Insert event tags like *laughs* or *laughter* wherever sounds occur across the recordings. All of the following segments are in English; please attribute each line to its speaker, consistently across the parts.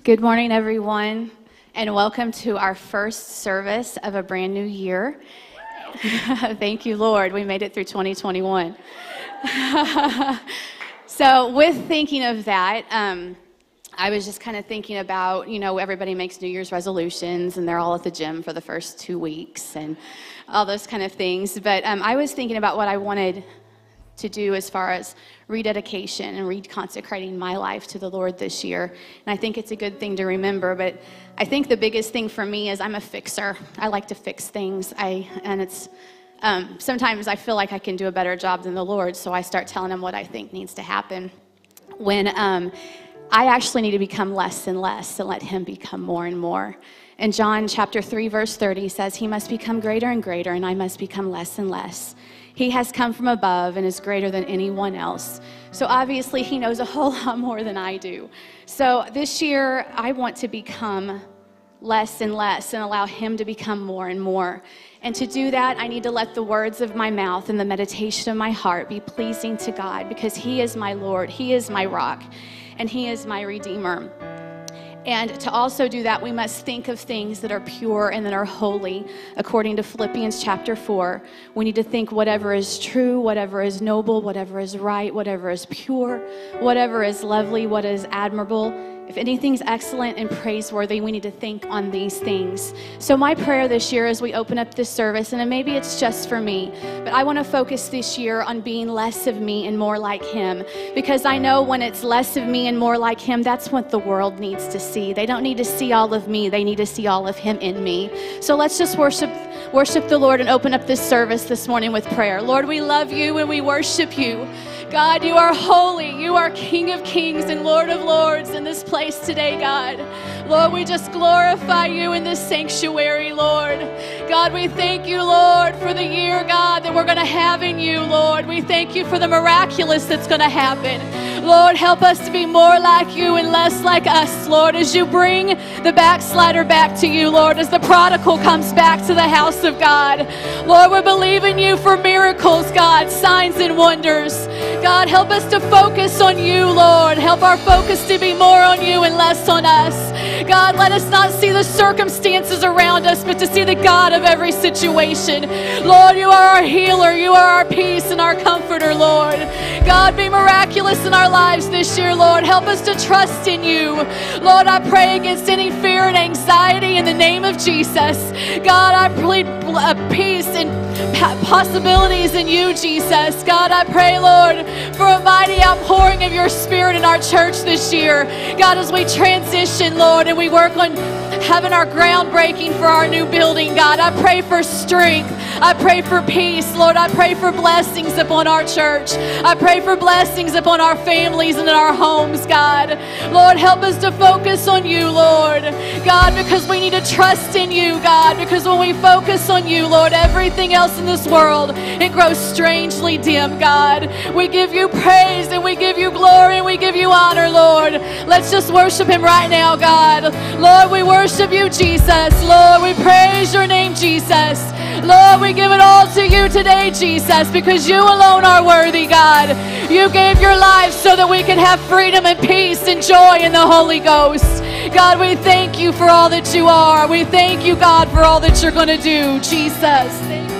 Speaker 1: Good morning, everyone, and welcome to our first service of a brand new year. *laughs* Thank you, Lord. We made it through 2021. *laughs* so, with thinking of that, um, I was just kind of thinking about, you know, everybody makes New Year's resolutions and they're all at the gym for the first two weeks and all those kind of things. But um, I was thinking about what I wanted to do as far as rededication and reconsecrating my life to the Lord this year. And I think it's a good thing to remember. But I think the biggest thing for me is I'm a fixer. I like to fix things. I and it's um, sometimes I feel like I can do a better job than the Lord, so I start telling him what I think needs to happen. When um, I actually need to become less and less and let him become more and more. And John chapter 3, verse 30 says, He must become greater and greater, and I must become less and less. He has come from above and is greater than anyone else. So obviously, he knows a whole *laughs* lot more than I do. So this year, I want to become less and less and allow him to become more and more. And to do that, I need to let the words of my mouth and the meditation of my heart be pleasing to God because he is my Lord, he is my rock, and he is my redeemer. And to also do that, we must think of things that are pure and that are holy. According to Philippians chapter 4, we need to think whatever is true, whatever is noble, whatever is right, whatever is pure, whatever is lovely, what is admirable if anything's excellent and praiseworthy, we need to think on these things. So, my prayer this year as we open up this service, and maybe it's just for me, but I want to focus this year on being less of me and more like Him. Because I know when it's less of me and more like Him, that's what the world needs to see. They don't need to see all of me, they need to see all of Him in me. So, let's just worship. Worship the Lord and open up this service this morning with prayer. Lord, we love you and we worship you. God, you are holy. You are King of kings and Lord of lords in this place today, God. Lord, we just glorify you in this sanctuary, Lord. God, we thank you, Lord, for the year, God, that we're going to have in you, Lord. We thank you for the miraculous that's going to happen. Lord, help us to be more like you and less like us, Lord, as you bring the backslider back to you, Lord, as the prodigal comes back to the house of God. Lord, we believe in you for miracles, God, signs and wonders. God, help us to focus on you, Lord. Help our focus to be more on you and less on us. God, let us not see the circumstances around us, but to see the God of every situation. Lord, you are our healer. You are our peace and our comforter, Lord. God, be miraculous in our lives this year, Lord. Help us to trust in you. Lord, I pray against any fear and anxiety in the name of Jesus. God, I plead uh, peace and possibilities in you, Jesus. God, I pray, Lord, for a mighty outpouring of your spirit in our church this year. God, as we transition, Lord, and we work on having our groundbreaking for our new building, God, I pray for strength. I pray for peace, Lord. I pray for blessings upon our church. I pray for blessings upon our families and in our homes, God. Lord, help us to focus on you, Lord. God, because we need to trust in you, God, because when we focus on you, Lord, everything else in this world, it grows strangely dim, God. We give you praise and we give you glory and we give you honor, Lord. Let's just worship him right now, God. Lord, we worship you, Jesus. Lord, we praise your name, Jesus. Lord, we give it all to you today, Jesus, because you alone are worthy, God. You gave your life so that we can have freedom and peace and joy in the Holy Ghost. God, we thank you for all that you are. We thank you, God, for all that you're going to do, Jesus.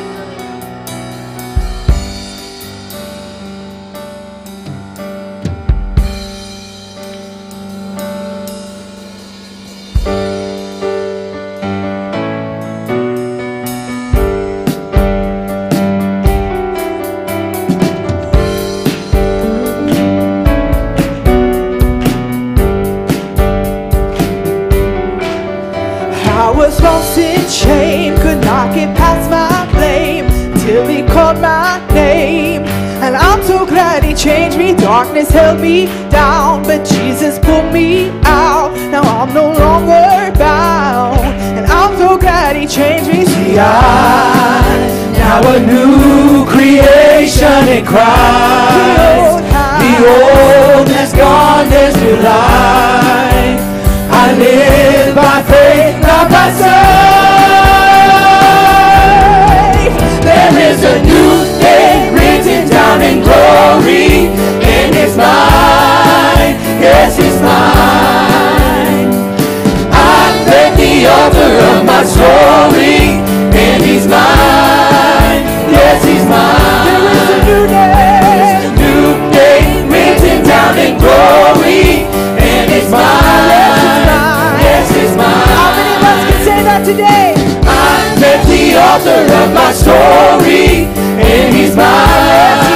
Speaker 2: Me, held me down, but Jesus pulled me out. Now I'm no longer bound, and I'm so glad He changed me. See, I'm now a new creation in Christ. The old has gone, there's new life. I live by faith, not by sight. There is a new day written down in glory, is mine. Yes, he's mine. I've met the author of my story, and he's mine. Yes, he's mine. There is a new day. A new day written down in glory, and he's mine. Yes, he's mine. How many of us can say that today? I met the author of my story, and he's mine.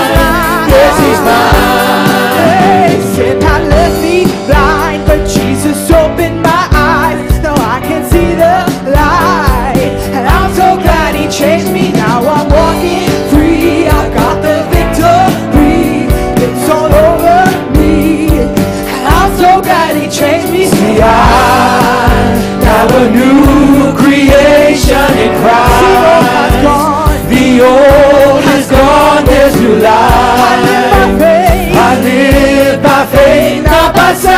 Speaker 2: There's new life. I live by faith,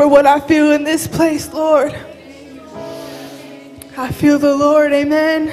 Speaker 2: for what I feel in this place, Lord. I feel the Lord, amen.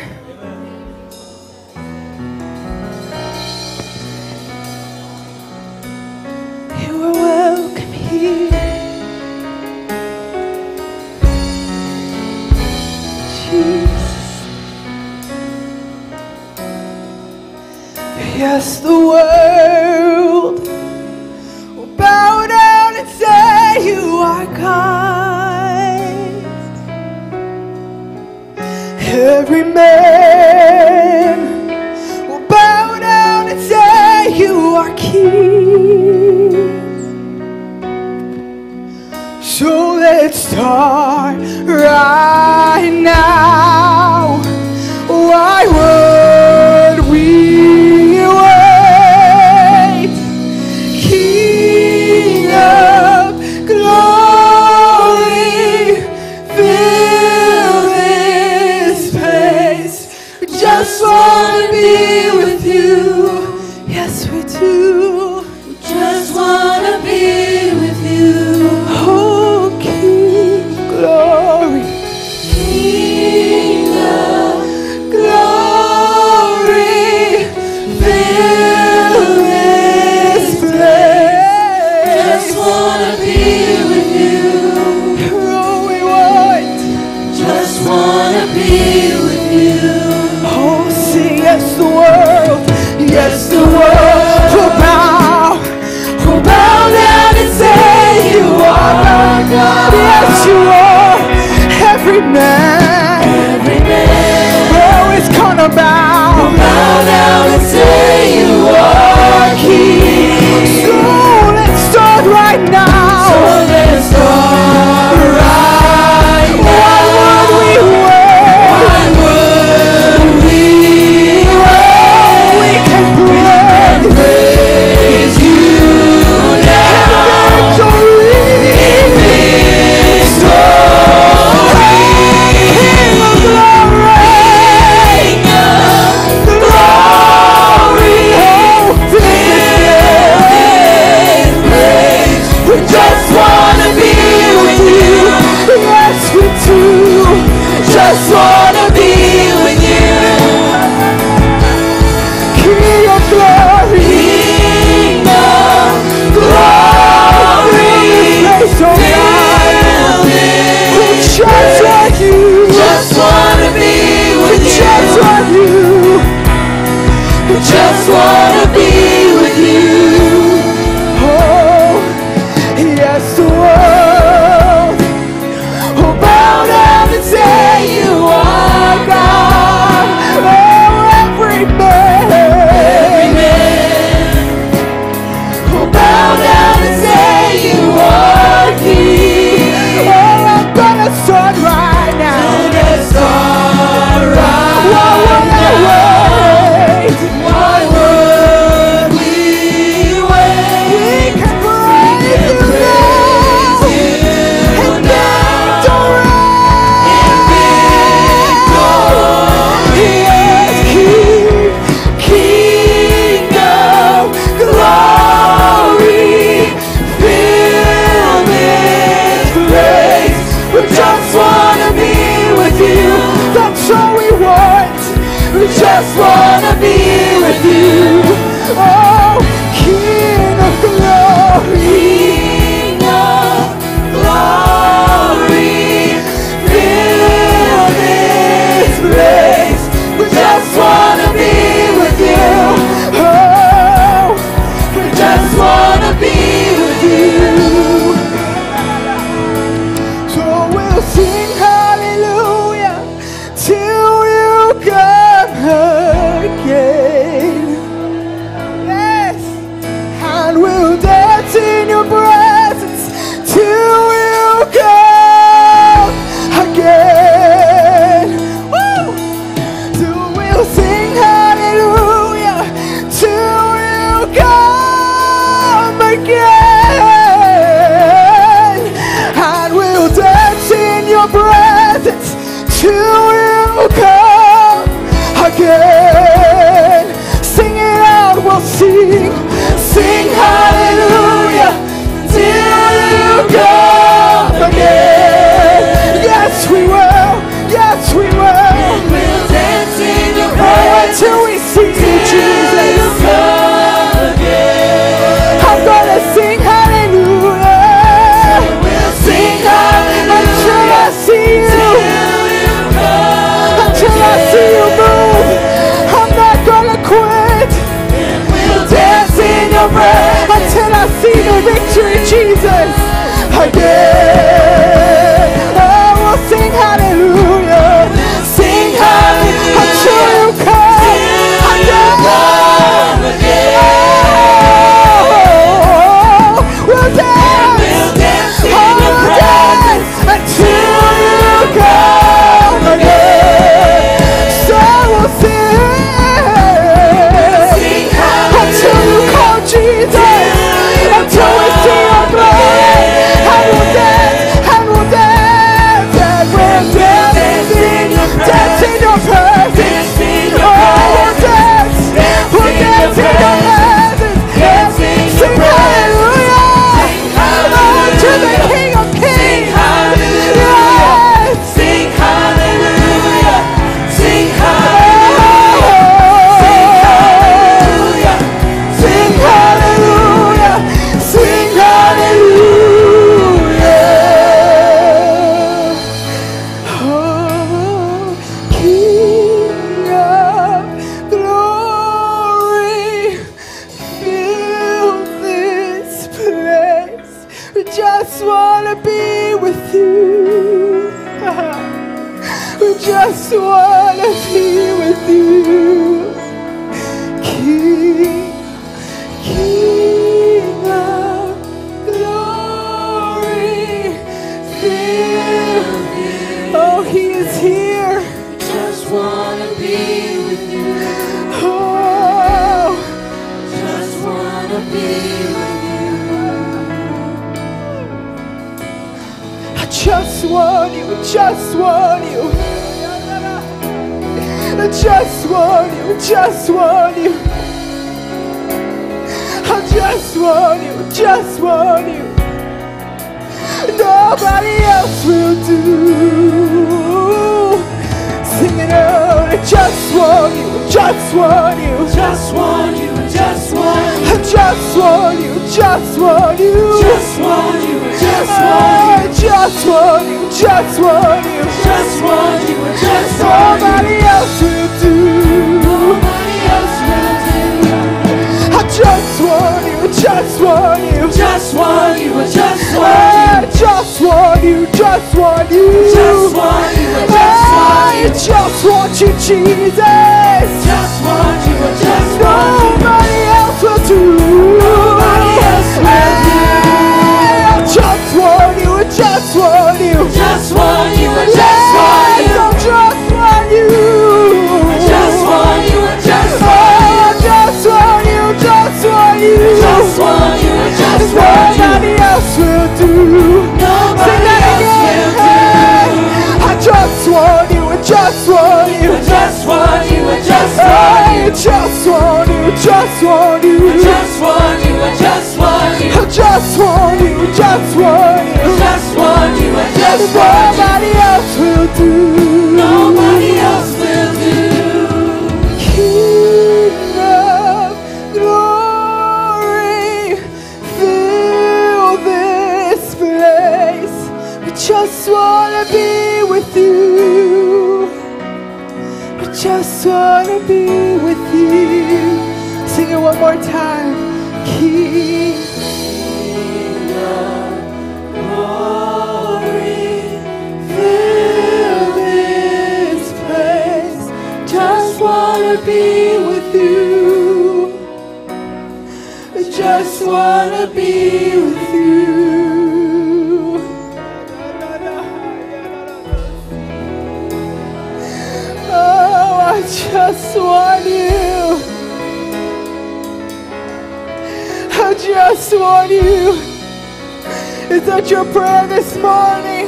Speaker 2: Is your prayer this morning?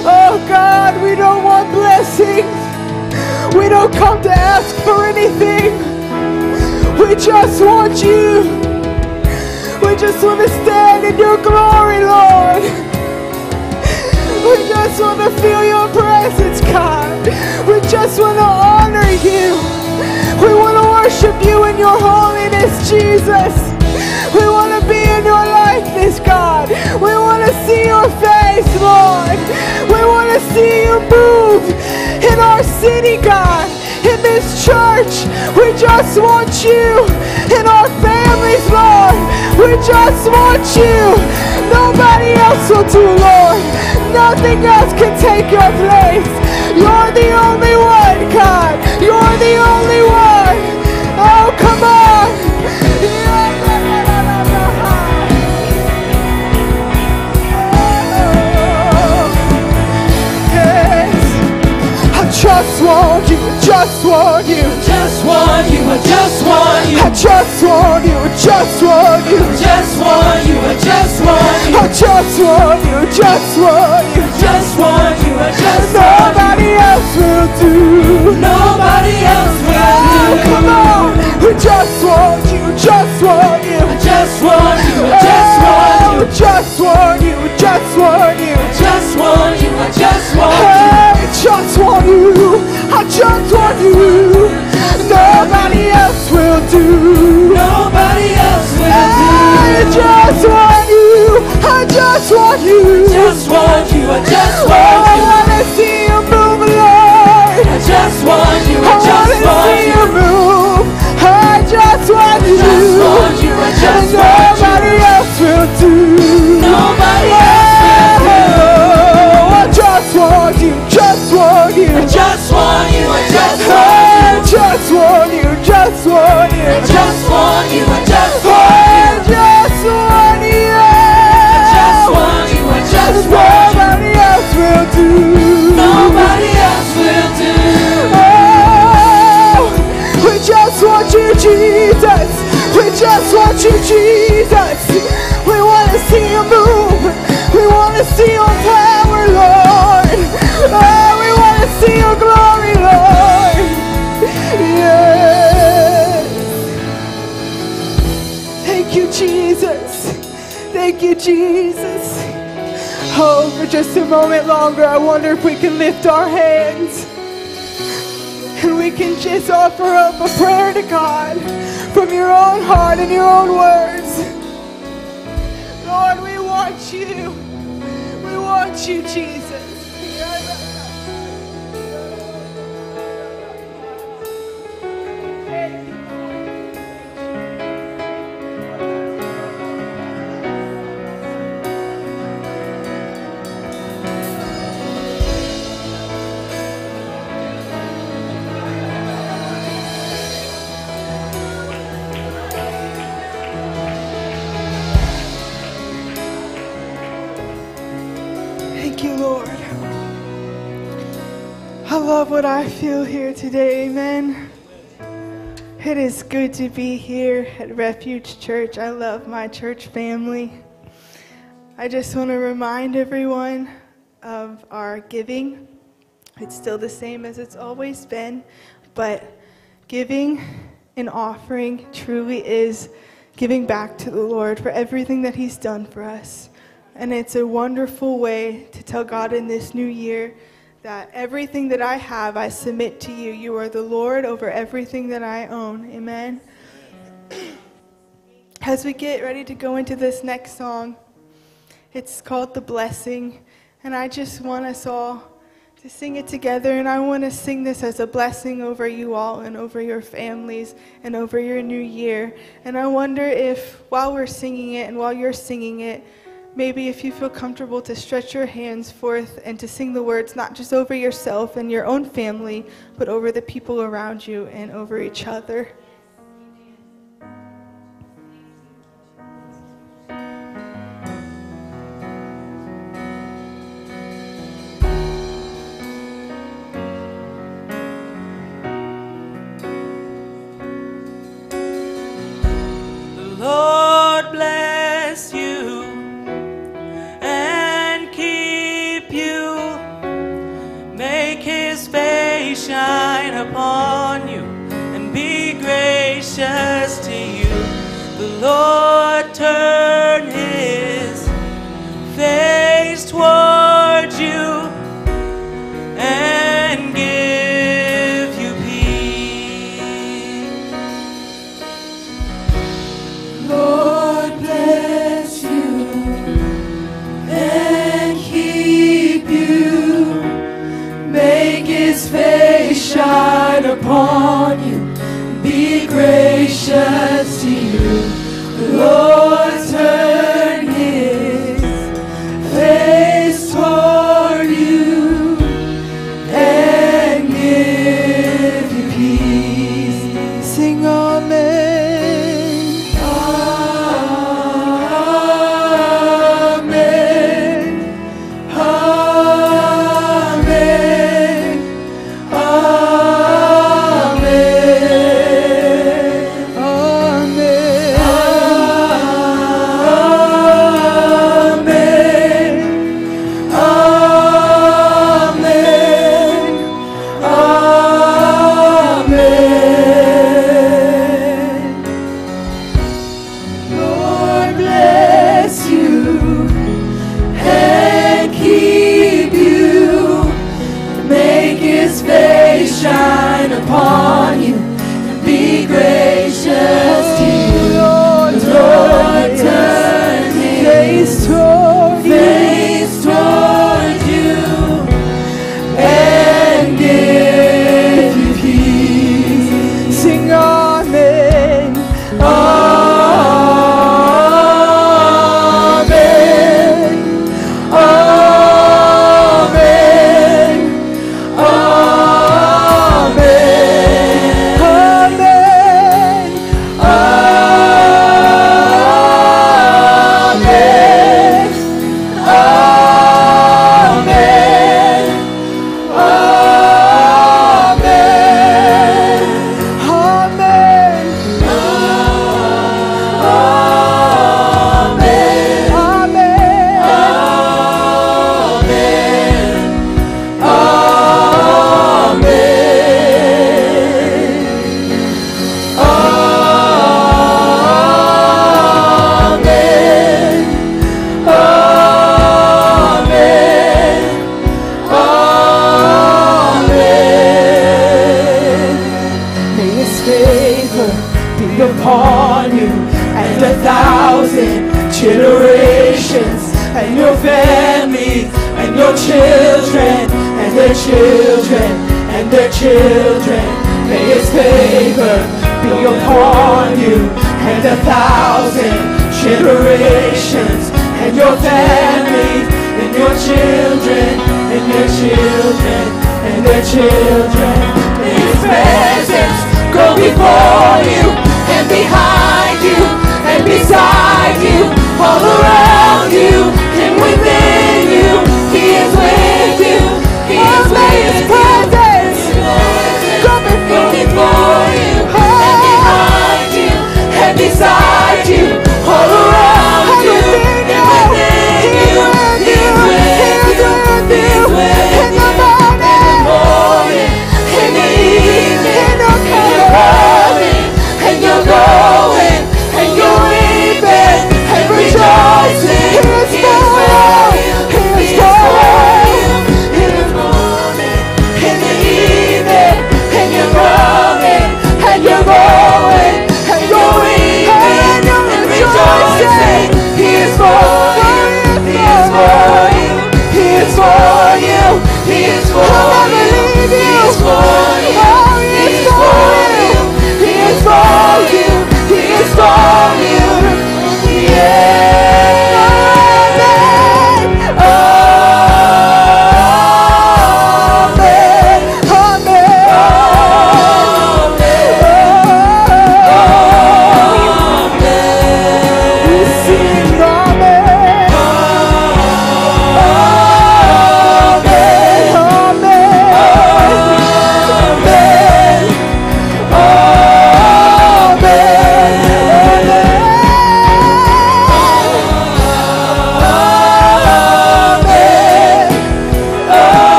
Speaker 2: Oh God, we don't want blessings. We don't come to ask for anything. We just want you. We just want to stand in your glory, Lord. We just want to feel your presence, God. We just want to honor you. We want to worship you in your holiness, Jesus. We want likeness, God. We want to see your face, Lord. We want to see you move in our city, God. In this church, we just want you. In our families, Lord, we just want you. Nobody else will do, Lord. Nothing else can take your place. You're the only one, God. You're the only one. Just want you, just want you.
Speaker 3: Just want you, I just want you.
Speaker 2: I just want you, just want you.
Speaker 3: Just want you, I just want you.
Speaker 2: I just want you, just want you.
Speaker 3: Just want you, I just want you.
Speaker 2: Nobody else will do.
Speaker 3: Nobody else will
Speaker 2: Oh,
Speaker 3: do.
Speaker 2: come on. We just want you, just want you.
Speaker 3: I just want you, I just want
Speaker 2: Oh,
Speaker 3: you.
Speaker 2: just want you, just want you.
Speaker 3: Just want you, I just want you.
Speaker 2: I just want you. I just want you. Nobody else will do.
Speaker 3: Nobody else will do.
Speaker 2: I just want you. I just want you.
Speaker 3: Just want you, I just
Speaker 2: Oh,
Speaker 3: want
Speaker 2: I wanna see you move, Lord.
Speaker 3: I just want you,
Speaker 2: I
Speaker 3: I just
Speaker 2: wanna
Speaker 3: want
Speaker 2: see you
Speaker 3: you.
Speaker 2: move. I just want you.
Speaker 3: Just want you, I just want you.
Speaker 2: Nobody else will do.
Speaker 3: Nobody else want
Speaker 2: you. I just want you. I just want you.
Speaker 3: I just want
Speaker 2: you. I just want you. I just want you. I just want you. I just want you. I just want you. Nobody else will do. Nobody else will do. Oh, we just want you, Jesus. We just want you, Jesus. Jesus. Oh, for just a moment longer, I wonder if we can lift our hands and we can just offer up a prayer to God from your own heart and your own words. Lord, we want you. We want you, Jesus. What I feel here today, amen. It is good to be here at Refuge Church. I love my church family. I just want to remind everyone of our giving. It's still the same as it's always been, but giving and offering truly is giving back to the Lord for everything that He's done for us. And it's a wonderful way to tell God in this new year that everything that I have, I submit to you. You are the Lord over everything that I own. Amen. *clears throat* As we get ready to go into this next song, it's called The Blessing. And I just want us all to sing it together. And I want to sing this as a blessing over you all and over your families and over your new year. And I wonder if while we're singing it and while you're singing it, maybe if you feel comfortable to stretch your hands forth and to sing the words not just over yourself and your own family, but over the people around you and over each other.
Speaker 3: The Lord bless you Lord turn his face towards you and give you peace. Lord bless you and keep you. Make his face shine upon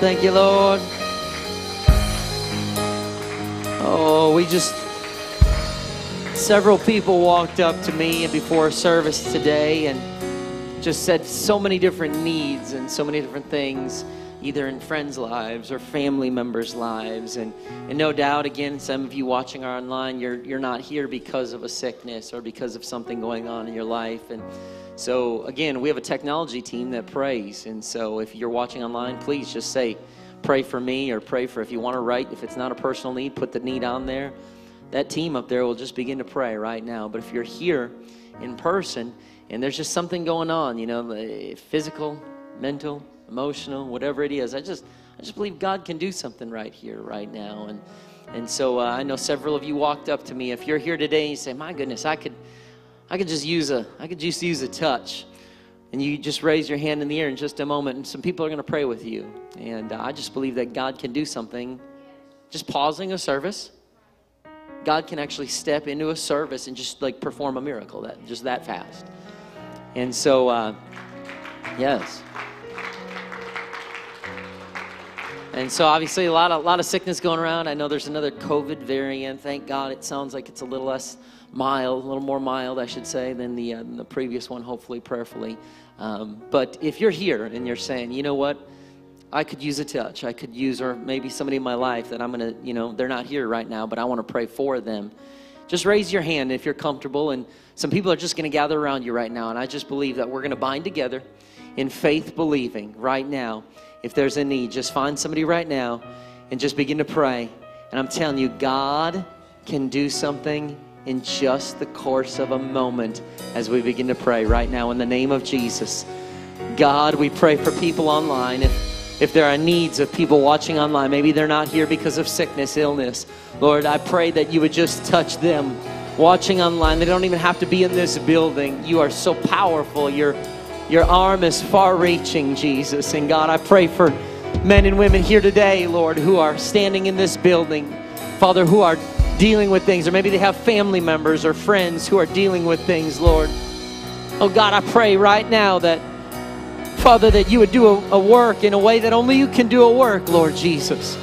Speaker 4: Thank you, Lord. Oh, we just. Several people walked up to me before service today and just said so many different needs and so many different things, either in friends' lives or family members' lives. And, and no doubt, again, some of you watching are online, you're, you're not here because of a sickness or because of something going on in your life. And so, again, we have a technology team that prays. And so, if you're watching online, please just say, pray for me or pray for if you want to write. If it's not a personal need put the need on there. That team up there will just begin to pray right now. But if you're here in person and there's just something going on you know physical mental emotional whatever it is i just i just believe god can do something right here right now. And and so uh, i know several of you walked up to me. If you're here today and you say my goodness i could i could just use a i could just use a touch and you just raise your hand in the air in just a moment, and some people are going to pray with you. And uh, I just believe that God can do something. Just pausing a service, God can actually step into a service and just like perform a miracle that just that fast. And so, uh, yes. And so, obviously, a lot of a lot of sickness going around. I know there's another COVID variant. Thank God, it sounds like it's a little less mild, a little more mild, I should say, than the, uh, the previous one, hopefully, prayerfully. Um, but if you're here and you're saying, you know what, I could use a touch, I could use, or maybe somebody in my life that I'm going to, you know, they're not here right now, but I want to pray for them. Just raise your hand if you're comfortable. And some people are just going to gather around you right now. And I just believe that we're going to bind together in faith believing right now. If there's a need, just find somebody right now and just begin to pray. And I'm telling you, God can do something in just the course of a moment as we begin to pray right now in the name of Jesus. God, we pray for people online. If, if there are needs of people watching online, maybe they're not here because of sickness, illness. Lord, I pray that you would just touch them watching online. They don't even have to be in this building. You are so powerful. Your, your arm is far reaching, Jesus. And God, I pray for men and women here today, Lord, who are standing in this building, Father, who are dealing with things, or maybe they have family members or friends who are dealing with things, Lord. Oh God, I pray right now that, Father, that you would do a, a work in a way that only you can do a work, Lord Jesus.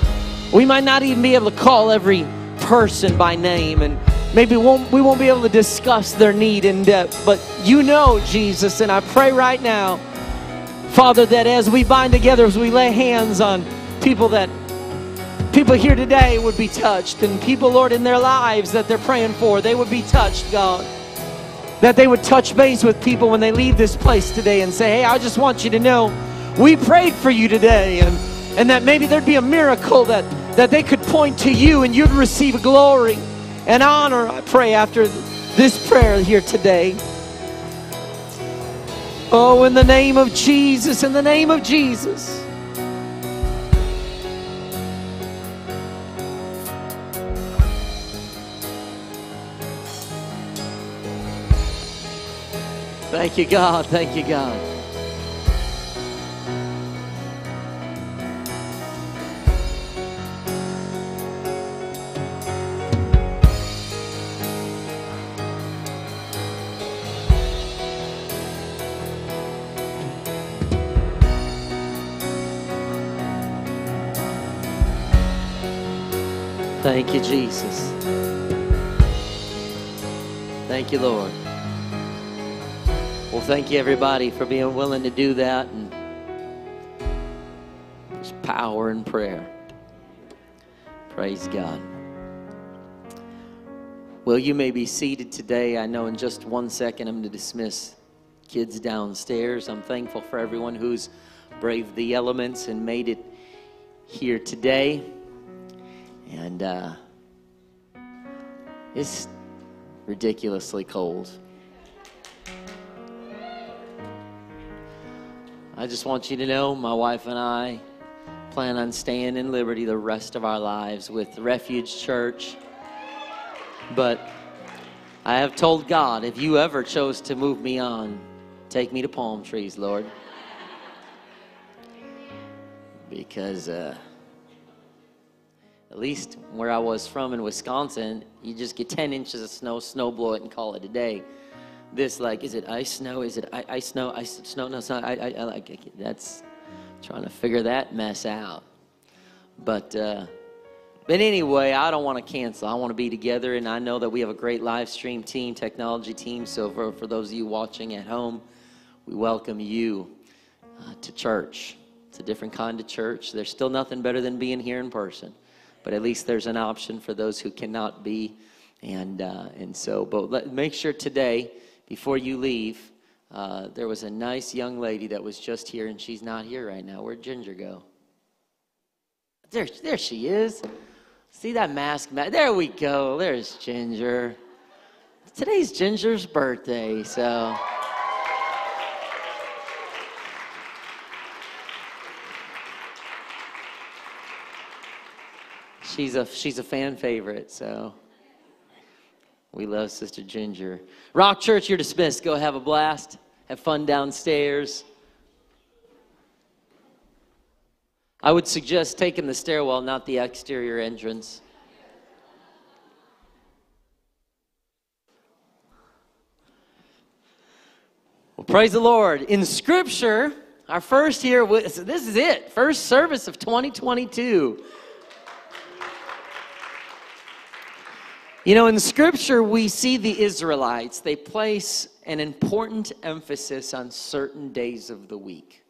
Speaker 4: We might not even be able to call every person by name, and maybe won't, we won't be able to discuss their need in depth, but you know, Jesus, and I pray right now, Father, that as we bind together, as we lay hands on people that people here today would be touched, and people, Lord, in their lives that they're praying for, they would be touched, God. That they would touch base with people when they leave this place today and say, Hey, I just want you to know we prayed for you today, and, and that maybe there'd be a miracle that, that they could point to you and you'd receive glory and honor, I pray, after this prayer here today. Oh, in the name of Jesus, in the name of Jesus. Thank you, God. Thank you, God. Thank you, Jesus. Thank you, Lord. Well, thank you, everybody, for being willing to do that. And there's power in prayer. Praise God. Well, you may be seated today. I know in just one second I'm going to dismiss kids downstairs. I'm thankful for everyone who's braved the elements and made it here today. And uh, it's ridiculously cold. I just want you to know my wife and I plan on staying in Liberty the rest of our lives with Refuge Church. But I have told God, if you ever chose to move me on, take me to palm trees, Lord. Because uh, at least where I was from in Wisconsin, you just get 10 inches of snow, snow blow it, and call it a day. This like, is it ice snow? Is it ice snow? Ice snow? No, it's not. I, I, I like. That's trying to figure that mess out. But uh, but anyway, I don't want to cancel. I want to be together, and I know that we have a great live stream team, technology team. So for for those of you watching at home, we welcome you uh, to church. It's a different kind of church. There's still nothing better than being here in person, but at least there's an option for those who cannot be. And uh, and so, but let, make sure today before you leave. Uh, there was a nice young lady that was just here, and she's not here right now. Where'd Ginger go? There, there she is. See that mask? Ma- there we go. There's Ginger. Today's Ginger's birthday, so. She's a she's a fan favorite, so we love Sister Ginger. Rock Church, you're dismissed. Go have a blast. Have fun downstairs. I would suggest taking the stairwell, not the exterior entrance. Well, praise the Lord. In Scripture, our first here, this is it, first service of 2022. You know, in Scripture, we see the Israelites, they place an important emphasis on certain days of the week.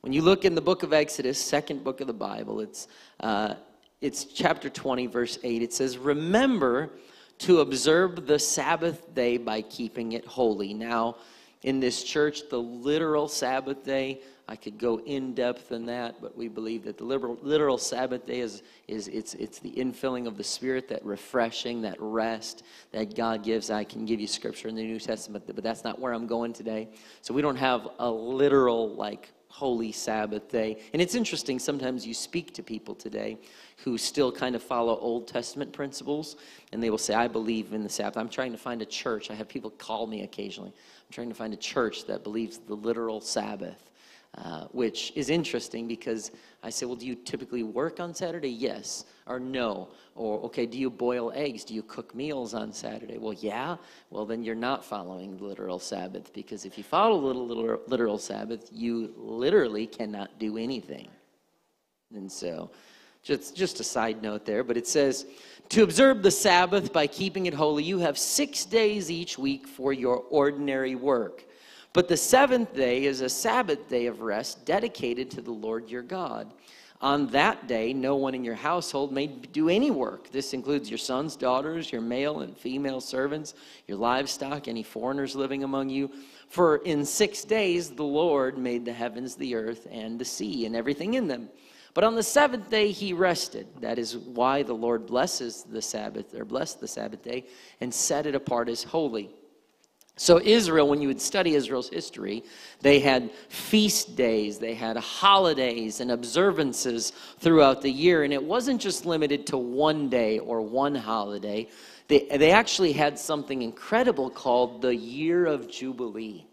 Speaker 4: When you look in the book of Exodus, second book of the Bible, it's, uh, it's chapter 20, verse 8. It says, Remember to observe the Sabbath day by keeping it holy. Now, in this church, the literal Sabbath day I could go in depth in that, but we believe that the literal, literal Sabbath day is, is it's, it's the infilling of the Spirit, that refreshing, that rest that God gives. I can give you scripture in the New Testament, but that's not where I'm going today. So we don't have a literal, like, holy Sabbath day. And it's interesting, sometimes you speak to people today who still kind of follow Old Testament principles, and they will say, I believe in the Sabbath. I'm trying to find a church. I have people call me occasionally. I'm trying to find a church that believes the literal Sabbath. Uh, which is interesting because I say, well, do you typically work on Saturday? Yes. Or no. Or, okay, do you boil eggs? Do you cook meals on Saturday? Well, yeah. Well, then you're not following the literal Sabbath because if you follow the literal, literal Sabbath, you literally cannot do anything. And so, just, just a side note there, but it says, to observe the Sabbath by keeping it holy, you have six days each week for your ordinary work but the seventh day is a Sabbath day of rest dedicated to the Lord your God. On that day, no one in your household may do any work. This includes your sons, daughters, your male and female servants, your livestock, any foreigners living among you. For in six days the Lord made the heavens, the earth, and the sea, and everything in them. But on the seventh day he rested. That is why the Lord blesses the Sabbath, or blessed the Sabbath day, and set it apart as holy. So, Israel, when you would study Israel's history, they had feast days, they had holidays and observances throughout the year. And it wasn't just limited to one day or one holiday, they, they actually had something incredible called the Year of Jubilee.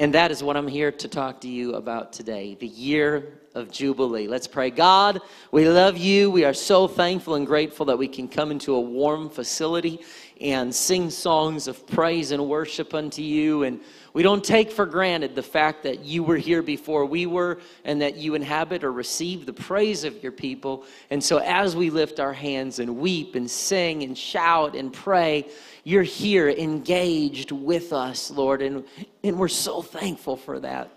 Speaker 4: And that is what I'm here to talk to you about today the year of Jubilee. Let's pray. God, we love you. We are so thankful and grateful that we can come into a warm facility and sing songs of praise and worship unto you. And we don't take for granted the fact that you were here before we were and that you inhabit or receive the praise of your people. And so as we lift our hands and weep and sing and shout and pray, you're here engaged with us, Lord. And, and we're so thankful for that.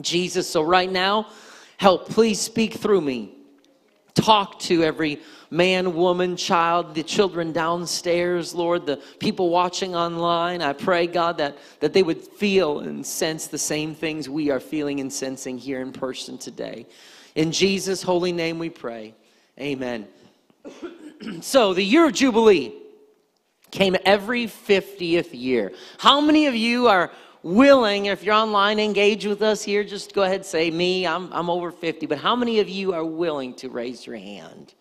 Speaker 4: Jesus, so right now, help, please speak through me. Talk to every man, woman, child, the children downstairs, Lord, the people watching online. I pray, God, that, that they would feel and sense the same things we are feeling and sensing here in person today. In Jesus' holy name we pray. Amen. *clears throat* so, the year of Jubilee came every 50th year. How many of you are willing, if you're online, engage with us here? Just go ahead say, Me, I'm, I'm over 50. But how many of you are willing to raise your hand?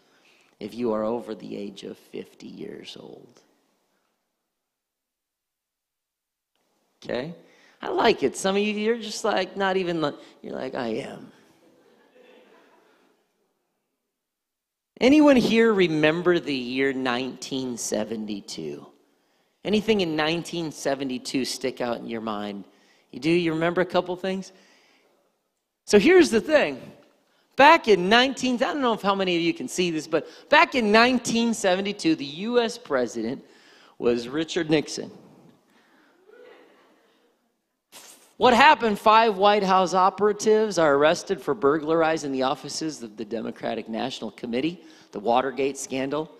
Speaker 4: If you are over the age of 50 years old. Okay? I like it. Some of you, you're just like, not even, you're like, I am. Anyone here remember the year 1972? Anything in 1972 stick out in your mind? You do? You remember a couple things? So here's the thing. Back in 19, I don't know if how many of you can see this, but back in 1972, the U.S. president was Richard Nixon. What happened? Five White House operatives are arrested for burglarizing the offices of the Democratic National Committee, the Watergate scandal.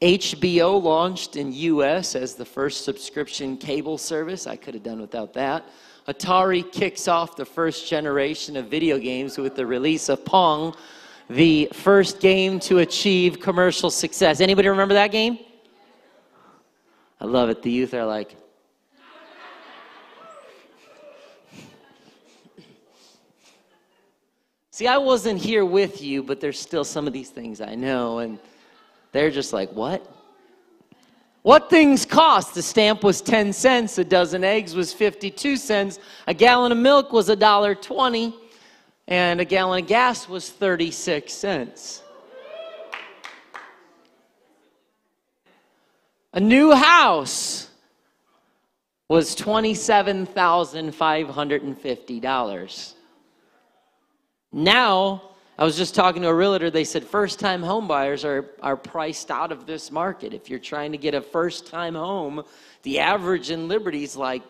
Speaker 4: HBO launched in US as the first subscription cable service. I could have done without that. Atari kicks off the first generation of video games with the release of Pong, the first game to achieve commercial success. Anybody remember that game? I love it. The youth are like, See, I wasn't here with you, but there's still some of these things I know, and they're just like, what? What things cost? The stamp was 10 cents, a dozen eggs was 52 cents, a gallon of milk was $1.20, and a gallon of gas was 36 cents. A new house was $27,550. Now, I was just talking to a realtor. They said first time home buyers are, are priced out of this market. If you're trying to get a first time home, the average in Liberty is like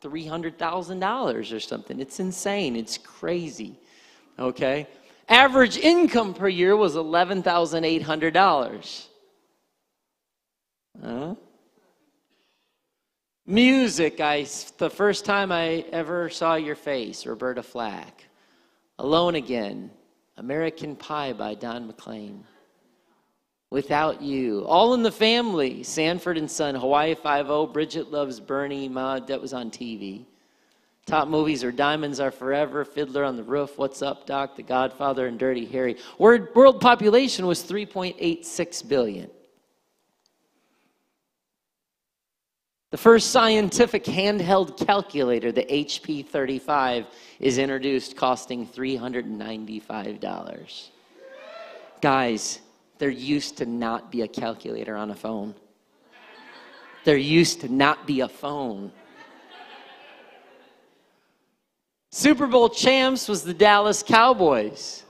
Speaker 4: $300,000 or something. It's insane. It's crazy. Okay? Average income per year was $11,800. Huh? Music, I, the first time I ever saw your face, Roberta Flack. Alone Again, American Pie by Don McLean. Without You, All in the Family, Sanford and Son, Hawaii Five-O, Bridget Loves Bernie, Ma, that was on TV. Top movies are Diamonds Are Forever, Fiddler on the Roof, What's Up, Doc, The Godfather, and Dirty Harry. World, world population was 3.86 billion. The first scientific handheld calculator, the HP 35, is introduced costing $395. Guys, there used to not be a calculator on a phone. There used to not be a phone. Super Bowl champs was the Dallas Cowboys.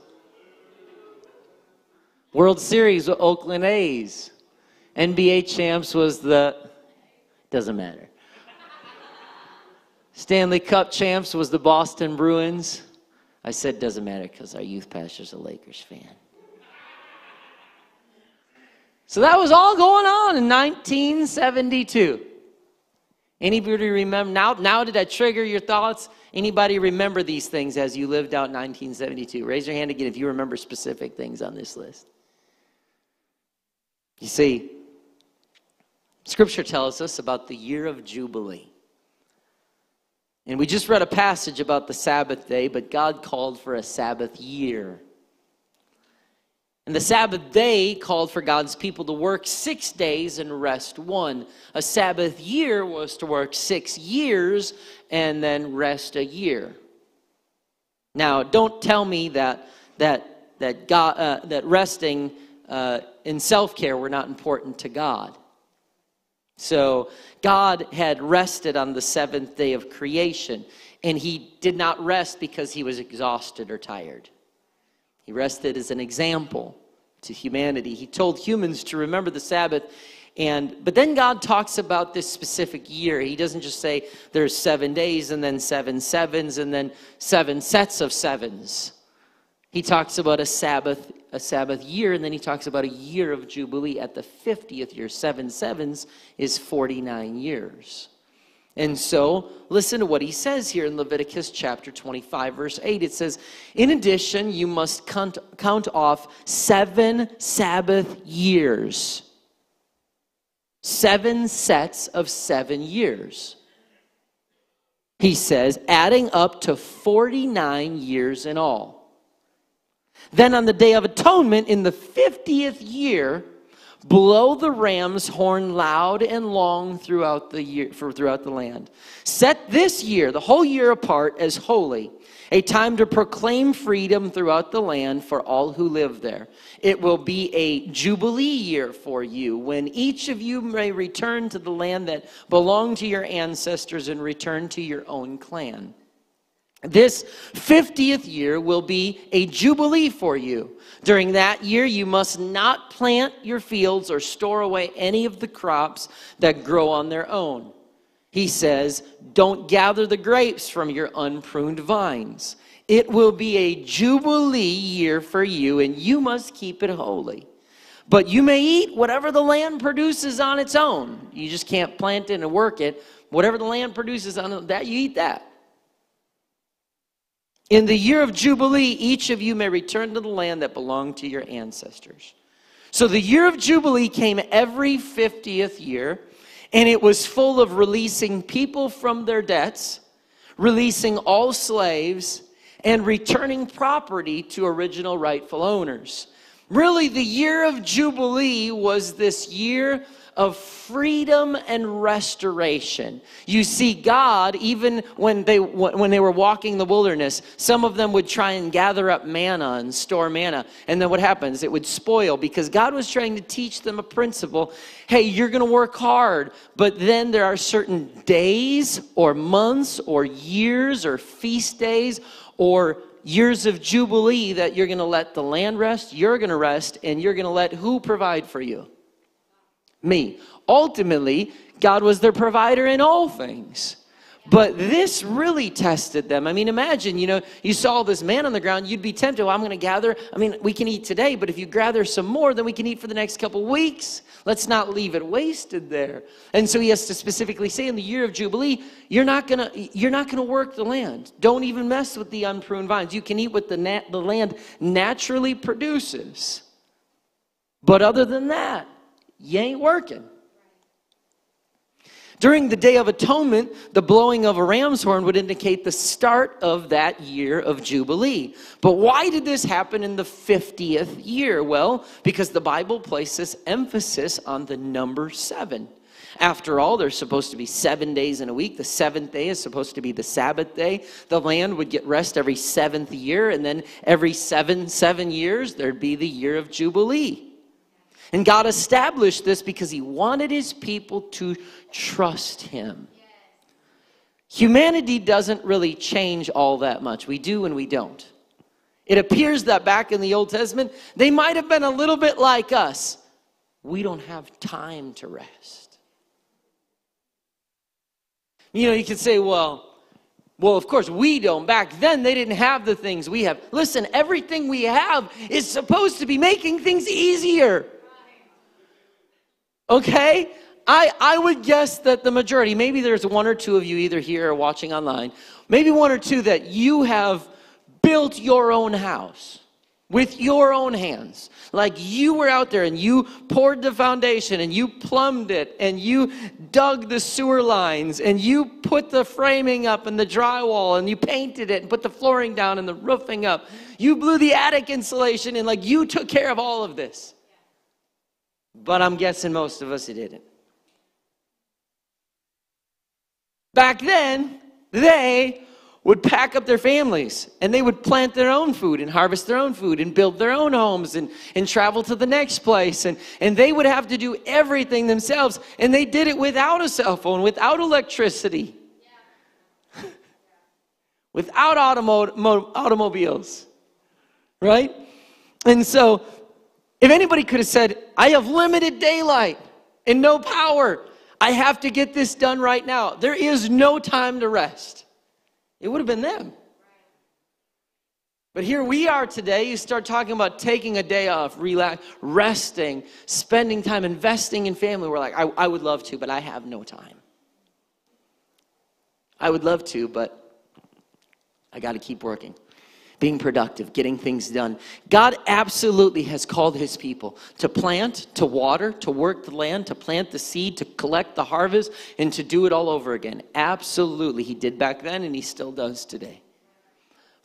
Speaker 4: World Series with Oakland A's. NBA champs was the doesn't matter. Stanley Cup champs was the Boston Bruins. I said doesn't matter because our youth pastor's a Lakers fan. So that was all going on in 1972. Anybody remember now? Now did I trigger your thoughts? Anybody remember these things as you lived out 1972? Raise your hand again if you remember specific things on this list. You see, Scripture tells us about the year of Jubilee. And we just read a passage about the Sabbath day, but God called for a Sabbath year. And the Sabbath day called for God's people to work six days and rest one. A Sabbath year was to work six years and then rest a year. Now, don't tell me that that that God uh, that resting uh, in self care were not important to God. So God had rested on the seventh day of creation, and he did not rest because he was exhausted or tired. He rested as an example to humanity. He told humans to remember the Sabbath. And but then God talks about this specific year. He doesn't just say there's seven days and then seven sevens and then seven sets of sevens. He talks about a Sabbath, a Sabbath year, and then he talks about a year of Jubilee at the 50th year. Seven sevens is 49 years. And so, listen to what he says here in Leviticus chapter 25, verse 8. It says, In addition, you must count, count off seven Sabbath years, seven sets of seven years. He says, adding up to 49 years in all. Then on the day of atonement, in the 50th year, blow the ram's horn loud and long throughout the year for throughout the land. Set this year, the whole year apart as holy, a time to proclaim freedom throughout the land for all who live there. It will be a jubilee year for you when each of you may return to the land that belonged to your ancestors and return to your own clan. This 50th year will be a jubilee for you. During that year, you must not plant your fields or store away any of the crops that grow on their own. He says, Don't gather the grapes from your unpruned vines. It will be a jubilee year for you, and you must keep it holy. But you may eat whatever the land produces on its own. You just can't plant it and work it. Whatever the land produces on that, you eat that. In the year of Jubilee, each of you may return to the land that belonged to your ancestors. So the year of Jubilee came every 50th year, and it was full of releasing people from their debts, releasing all slaves, and returning property to original rightful owners. Really, the year of Jubilee was this year of freedom and restoration. You see, God, even when they, when they were walking the wilderness, some of them would try and gather up manna and store manna. And then what happens? It would spoil because God was trying to teach them a principle. Hey, you're going to work hard, but then there are certain days or months or years or feast days or years of jubilee that you're going to let the land rest, you're going to rest, and you're going to let who provide for you? Me. Ultimately, God was their provider in all things. But this really tested them. I mean, imagine, you know, you saw this manna on the ground, you'd be tempted, well, I'm going to gather. I mean, we can eat today, but if you gather some more, then we can eat for the next couple weeks. Let's not leave it wasted there. And so he has to specifically say in the year of Jubilee, you're not going to you're not going to work the land. Don't even mess with the unpruned vines. You can eat what the nat- the land naturally produces. But other than that, you ain't working. During the Day of Atonement, the blowing of a ram's horn would indicate the start of that year of Jubilee. But why did this happen in the 50th year? Well, because the Bible places emphasis on the number seven. After all, there's supposed to be seven days in a week. The seventh day is supposed to be the Sabbath day. The land would get rest every seventh year, and then every seven, seven years, there'd be the year of Jubilee. And God established this because He wanted His people to trust Him. Humanity doesn't really change all that much. We do and we don't. It appears that back in the Old Testament, they might have been a little bit like us. We don't have time to rest. You know, you could say, well, well, of course, we don't. Back then, they didn't have the things we have. Listen, everything we have is supposed to be making things easier. Okay? I, I would guess that the majority, maybe there's one or two of you either here or watching online, maybe one or two that you have built your own house with your own hands. Like you were out there and you poured the foundation and you plumbed it and you dug the sewer lines and you put the framing up and the drywall and you painted it and put the flooring down and the roofing up. You blew the attic insulation and like you took care of all of this. But I'm guessing most of us didn't. Back then, they would pack up their families and they would plant their own food and harvest their own food and build their own homes and, and travel to the next place. And, and they would have to do everything themselves. And they did it without a cell phone, without electricity, yeah. *laughs* without automo- automobiles, right? And so if anybody could have said, I have limited daylight and no power, I have to get this done right now, there is no time to rest, it would have been them. But here we are today. You start talking about taking a day off, relax, resting, spending time, investing in family. We're like, I, I would love to, but I have no time. I would love to, but I got to keep working being productive, getting things done. God absolutely has called his people to plant, to water, to work the land, to plant the seed, to collect the harvest, and to do it all over again. Absolutely. He did back then, and he still does today.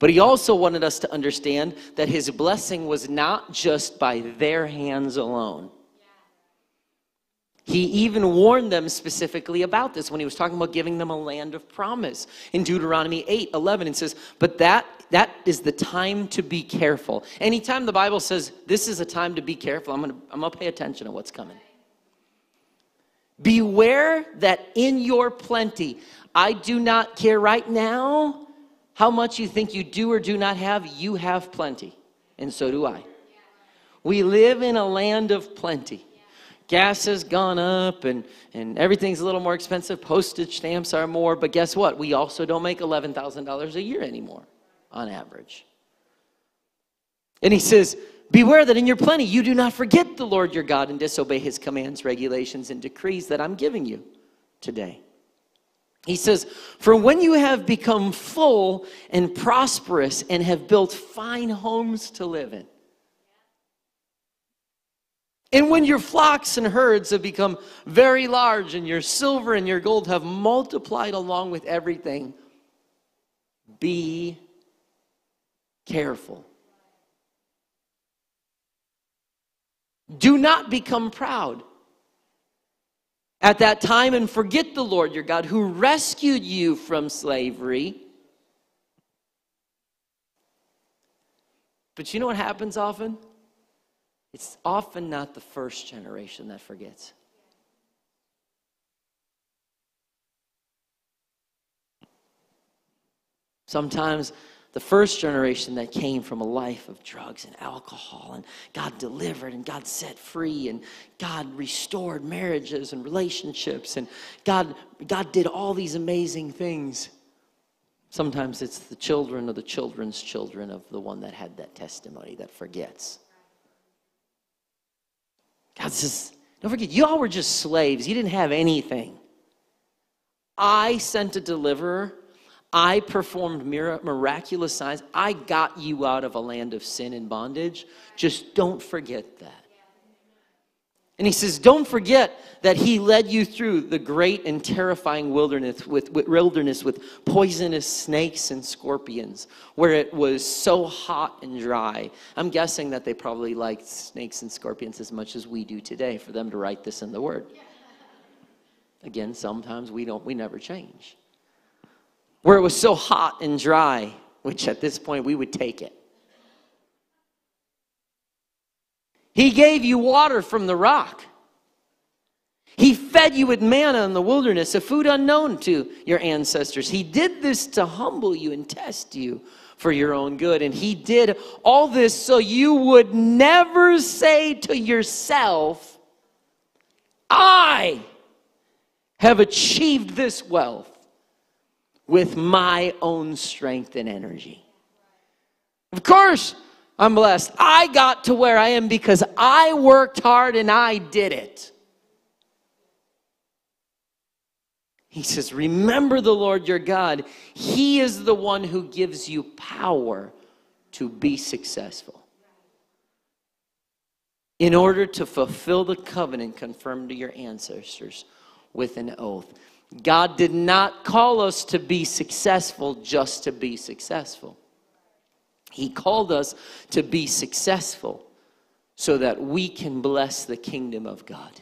Speaker 4: But he also wanted us to understand that his blessing was not just by their hands alone. He even warned them specifically about this when he was talking about giving them a land of promise in Deuteronomy 8 11. It says, But that that is the time to be careful. Anytime the Bible says this is a time to be careful, I'm gonna, I'm gonna pay attention to what's coming. Beware that in your plenty, I do not care right now how much you think you do or do not have, you have plenty. And so do I. We live in a land of plenty. Gas has gone up and, and everything's a little more expensive. Postage stamps are more. But guess what? We also don't make $11,000 a year anymore on average. And he says, Beware that in your plenty you do not forget the Lord your God and disobey his commands, regulations, and decrees that I'm giving you today. He says, For when you have become full and prosperous and have built fine homes to live in, and when your flocks and herds have become very large, and your silver and your gold have multiplied along with everything, be careful. Do not become proud at that time and forget the Lord your God who rescued you from slavery. But you know what happens often? It's often not the first generation that forgets. Sometimes the first generation that came from a life of drugs and alcohol, and God delivered and God set free, and God restored marriages and relationships, and God, God did all these amazing things. Sometimes it's the children or the children's children of the one that had that testimony that forgets. God says, Don't forget, y'all were just slaves. You didn't have anything. I sent a deliverer I performed miraculous signs. I got you out of a land of sin and bondage. Just don't forget that. And he says, Don't forget that he led you through the great and terrifying wilderness with, with, wilderness with poisonous snakes and scorpions, where it was so hot and dry. I'm guessing that they probably liked snakes and scorpions as much as we do today for them to write this in the word. Again, sometimes we don't, we never change where it was so hot and dry, which at this point we would take it. He gave you water from the rock. He fed you with manna in the wilderness, a food unknown to your ancestors. He did this to humble you and test you for your own good. And He did all this so you would never say to yourself, I have achieved this wealth with my own strength and energy. Of course, I'm blessed. I got to where I am because I worked hard and I did it. He says, Remember the Lord your God. He is the one who gives you power to be successful. In order to fulfill the covenant confirmed to your ancestors with an oath. God did not call us to be successful just to be successful. He called us to be successful so that we can bless the kingdom of God.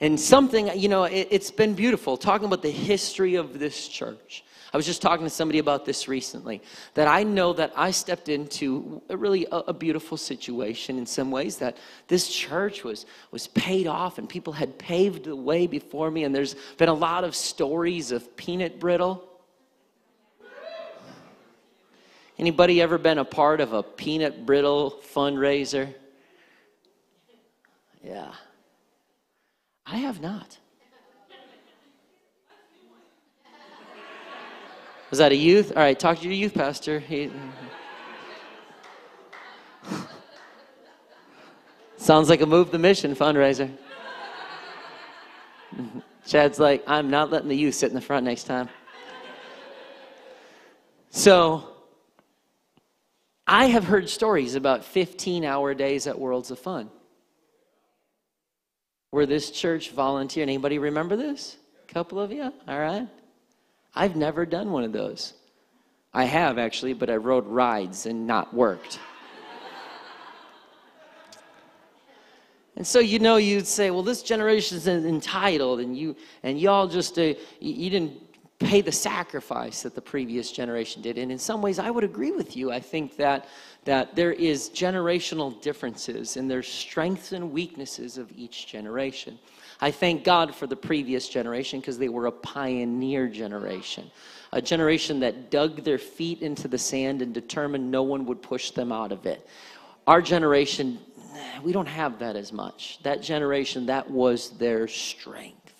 Speaker 4: And something, you know, it, has been beautiful talking about the history of this church. I was just talking to somebody about this recently that I know that I stepped into a really a, a beautiful situation in some ways that this church was was paid off and people had paved the way before me and there's been a lot of stories of peanut brittle Anybody ever been a part of a peanut brittle fundraiser? Yeah. I have not. Was that a youth? All right, talk to your youth pastor. He, sounds like a Move the Mission fundraiser. Chad's like, I'm not letting the youth sit in the front next time. So, I have heard stories about 15 hour days at Worlds of Fun where this church volunteered. Anybody remember this? A couple of you? All right. I've never done one of those. I have actually, but I rode rides and not worked. *laughs* And so you know you'd say, well, this generation is entitled, and you and y'all just uh, you didn't pay the sacrifice that the previous generation did. And in some ways, I would agree with you. I think that, that there is generational differences and there's strengths and weaknesses of each generation. I thank God for the previous generation because they were a pioneer generation, a generation that dug their feet into the sand and determined no one would push them out of it. Our generation, we don't have that as much. That generation, that was their strength.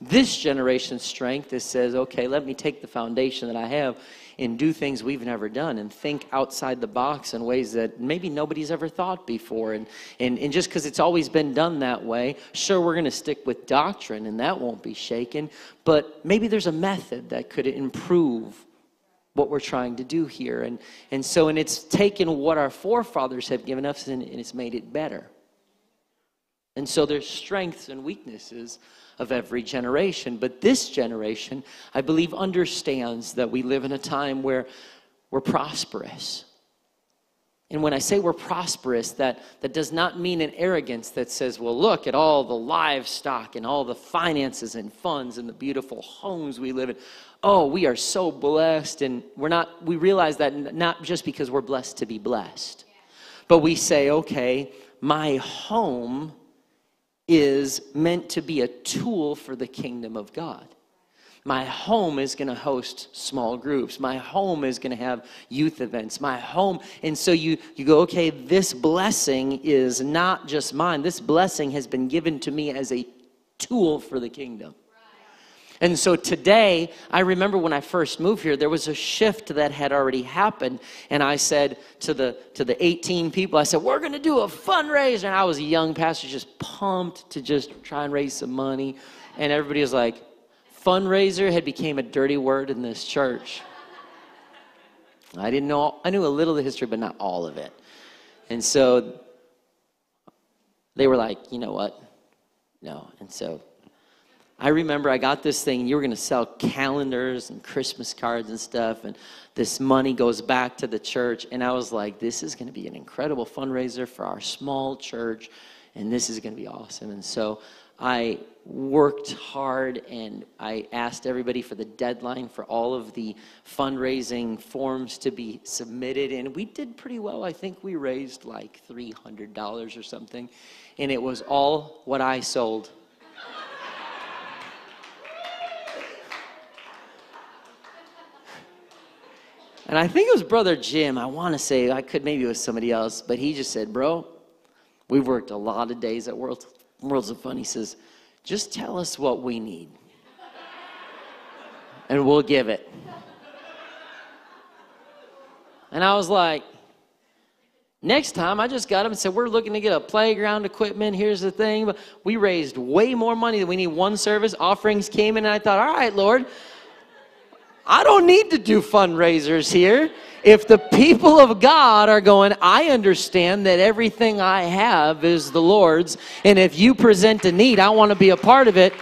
Speaker 4: This generation's strength is says, okay, let me take the foundation that I have and do things we've never done and think outside the box in ways that maybe nobody's ever thought before. And, and, and just because it's always been done that way, sure, we're going to stick with doctrine and that won't be shaken, but maybe there's a method that could improve what we're trying to do here. And, and so, and it's taken what our forefathers have given us and, and it's made it better. And so there's strengths and weaknesses of every generation. But this generation, I believe, understands that we live in a time where we're prosperous. And when I say we're prosperous, that, that does not mean an arrogance that says, well, look at all the livestock and all the finances and funds and the beautiful homes we live in. Oh, we are so blessed. And we're not, we realize that not just because we're blessed to be blessed, but we say, okay, my home is meant to be a tool for the kingdom of God. My home is going to host small groups. My home is going to have youth events. My home. And so you, you go, okay, this blessing is not just mine. This blessing has been given to me as a tool for the kingdom. And so today, I remember when I first moved here, there was a shift that had already happened. And I said to the, to the 18 people, I said, We're going to do a fundraiser. And I was a young pastor, just pumped to just try and raise some money. And everybody was like, Fundraiser had became a dirty word in this church. I didn't know, I knew a little of the history, but not all of it. And so they were like, You know what? No. And so I remember I got this thing, and you were going to sell calendars and Christmas cards and stuff, and this money goes back to the church. And I was like, this is going to be an incredible fundraiser for our small church, and this is going to be awesome. And so I worked hard and I asked everybody for the deadline for all of the fundraising forms to be submitted. And we did pretty well. I think we raised like $300 or something. And it was all what I sold And I think it was Brother Jim. I want to say, I could maybe it was somebody else, but he just said, Bro, we've worked a lot of days at World, Worlds of Fun. He says, Just tell us what we need, and we'll give it. And I was like, Next time, I just got him and said, We're looking to get a playground equipment. Here's the thing. We raised way more money than we need one service. Offerings came in, and I thought, All right, Lord, I don't need to do fundraisers here. If the people of God are going, I understand that everything I have is the Lord's, and if you present a need, I want to be a part of it.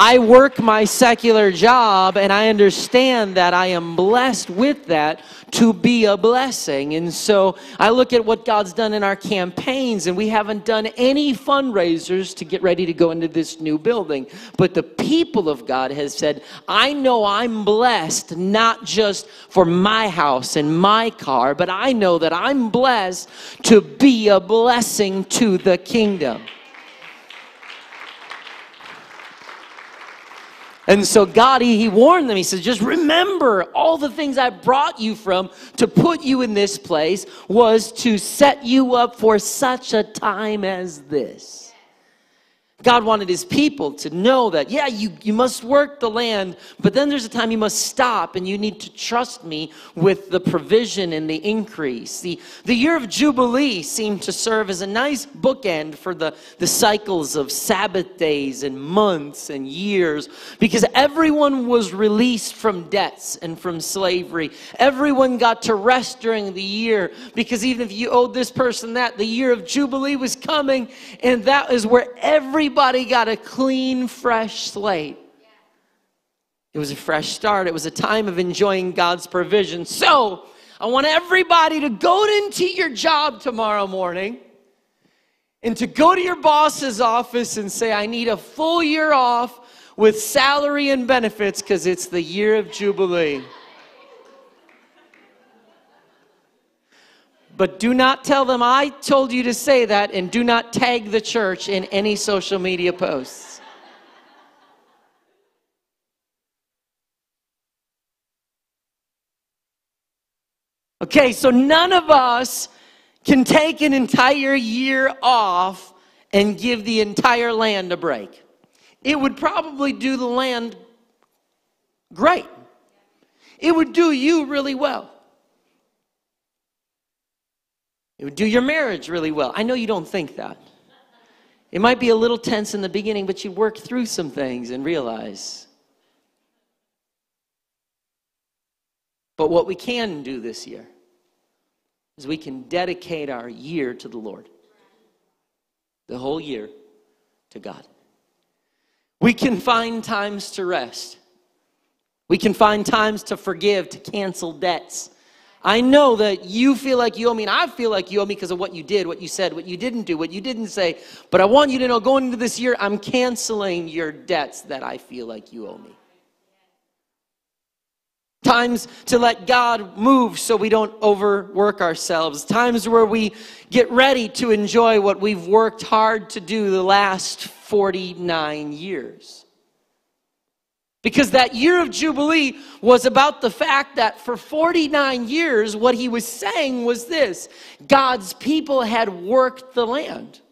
Speaker 4: I work my secular job and I understand that I am blessed with that to be a blessing. And so I look at what God's done in our campaigns, and we haven't done any fundraisers to get ready to go into this new building. But the people of God has said, I know I'm blessed not just for my house and my car, but I know that I'm blessed to be a blessing to the kingdom. And so God, he, he warned them. He said, just remember all the things I brought you from to put you in this place was to set you up for such a time as this. God wanted his people to know that, yeah, you, you must work the land, but then there's a time you must stop and you need to trust me with the provision and the increase. The, the year of Jubilee seemed to serve as a nice bookend for the, the cycles of Sabbath days and months and years because everyone was released from debts and from slavery. Everyone got to rest during the year because even if you owed this person that, the year of Jubilee was coming, and that is where every everybody got a clean, fresh slate. It was a fresh start. It was a time of enjoying God's provision. So, I want everybody to go into your job tomorrow morning and to go to your boss's office and say, I need a full year off with salary and benefits because it's the year of Jubilee. But do not tell them I told you to say that, and do not tag the church in any social media posts. Okay, so none of us can take an entire year off and give the entire land a break. It would probably do the land great. It would do you really well. It would do your marriage really well. I know you don't think that. It might be a little tense in the beginning, but you work through some things and realize. But what we can do this year is we can dedicate our year to the Lord. The whole year to God. We can find times to rest. We can find times to forgive, to cancel debts. I know that you feel like you owe me, and I feel like you owe me because of what you did, what you said, what you didn't do, what you didn't say. But I want you to know going into this year, I'm canceling your debts that I feel like you owe me. Times to let God move so we don't overwork ourselves. Times where we get ready to enjoy what we've worked hard to do the last 49 years. Because that year of Jubilee was about the fact that for 49 years, what he was saying was this God's people had worked the land.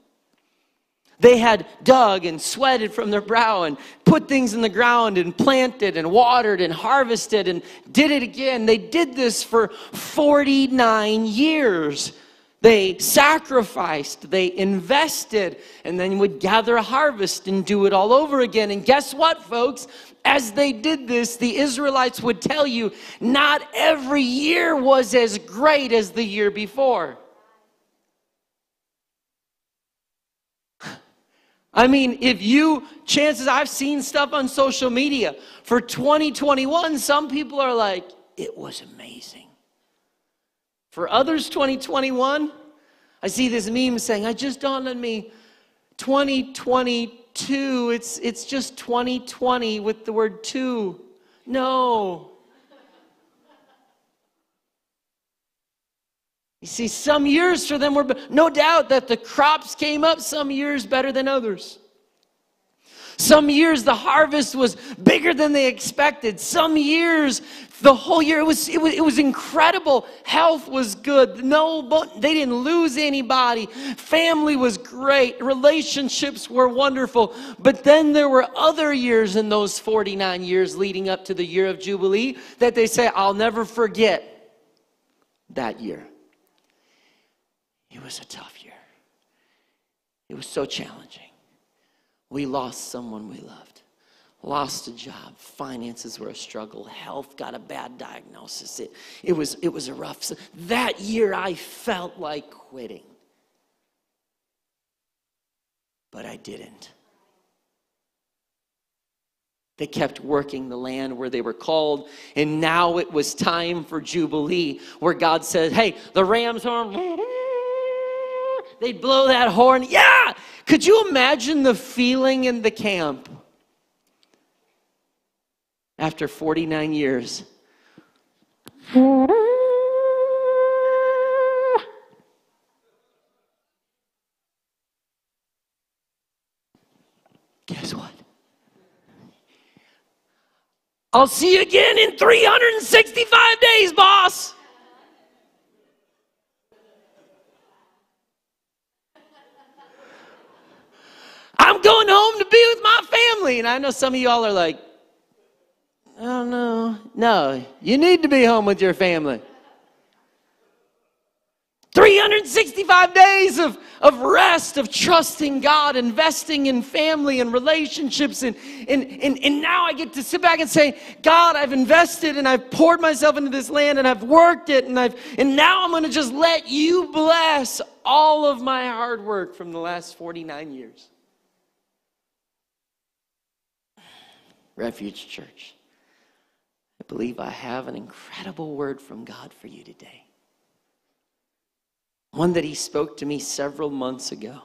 Speaker 4: They had dug and sweated from their brow and put things in the ground and planted and watered and harvested and did it again. They did this for 49 years. They sacrificed, they invested, and then would gather a harvest and do it all over again. And guess what, folks? As they did this, the Israelites would tell you not every year was as great as the year before. *sighs* I mean, if you, chances I've seen stuff on social media for 2021, some people are like, it was amazing. For others, 2021, I see this meme saying, I just dawned on me, 2022, it's, it's just 2020 with the word two. No. You see, some years for them were, no doubt that the crops came up some years better than others. Some years the harvest was bigger than they expected. Some years, the whole year, it was, it was, it was incredible. Health was good. No, but they didn't lose anybody. Family was great. Relationships were wonderful. But then there were other years in those 49 years leading up to the year of Jubilee that they say, I'll never forget that year. It was a tough year. It was so challenging. We lost someone we loved, lost a job, finances were a struggle, health got a bad diagnosis. It, it, was, it was a rough. That year I felt like quitting, but I didn't. They kept working the land where they were called, and now it was time for Jubilee, where God said, Hey, the ram's horn *laughs* They'd blow that horn. Yeah! Could you imagine the feeling in the camp after 49 years? Guess what? I'll see you again in 365 days, boss. I'm going home to be with my family. And I know some of y'all are like, oh no. No, you need to be home with your family. 365 days of, of rest, of trusting God, investing in family and relationships. And, and, and, and now I get to sit back and say, God, I've invested and I've poured myself into this land and I've worked it and, I've, and now I'm going to just let you bless all of my hard work from the last 49 years. Refuge Church. I believe I have an incredible word from God for you today. One that He spoke to me several months ago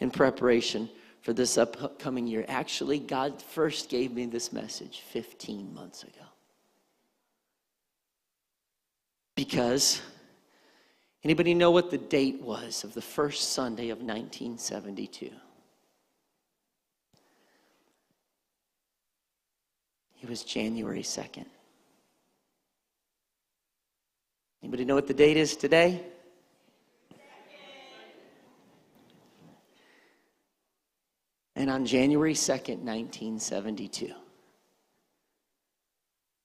Speaker 4: in preparation for this upcoming year. Actually, God first gave me this message 15 months ago. Because anybody know what the date was of the first Sunday of 1972? It was January 2nd. Anybody know what the date is today? And on January 2nd, 1972,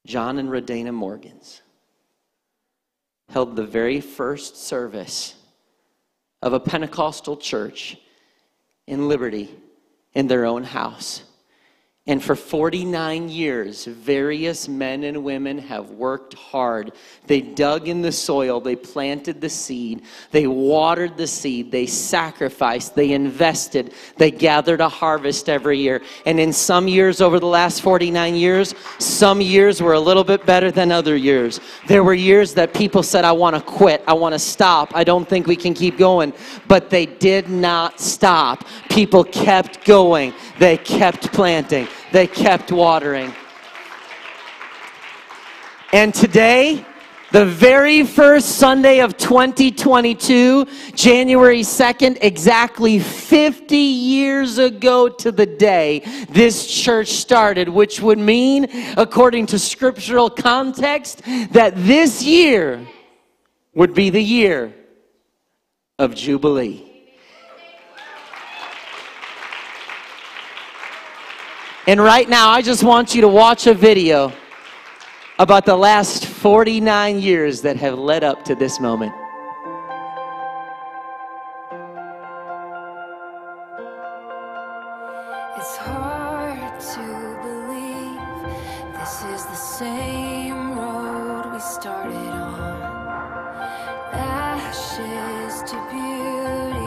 Speaker 4: John and Rodana Morgans held the very first service of a Pentecostal church in Liberty in their own house. And for 49 years, various men and women have worked hard. They dug in the soil, they planted the seed, they watered the seed, they sacrificed, they invested, they gathered a harvest every year. And in some years over the last 49 years, some years were a little bit better than other years. There were years that people said, I want to quit, I want to stop, I don't think we can keep going. But they did not stop. People kept going, they kept planting they kept watering. And today, the very first Sunday of 2022, January 2nd, exactly 50 years ago to the day this church started, which would mean, according to scriptural context, that this year would be the year of Jubilee. And right now, I just want you to watch a video about the last 49 years that have led up to this moment.
Speaker 3: It's hard to believe this is the same road we started on. Ashes to beauty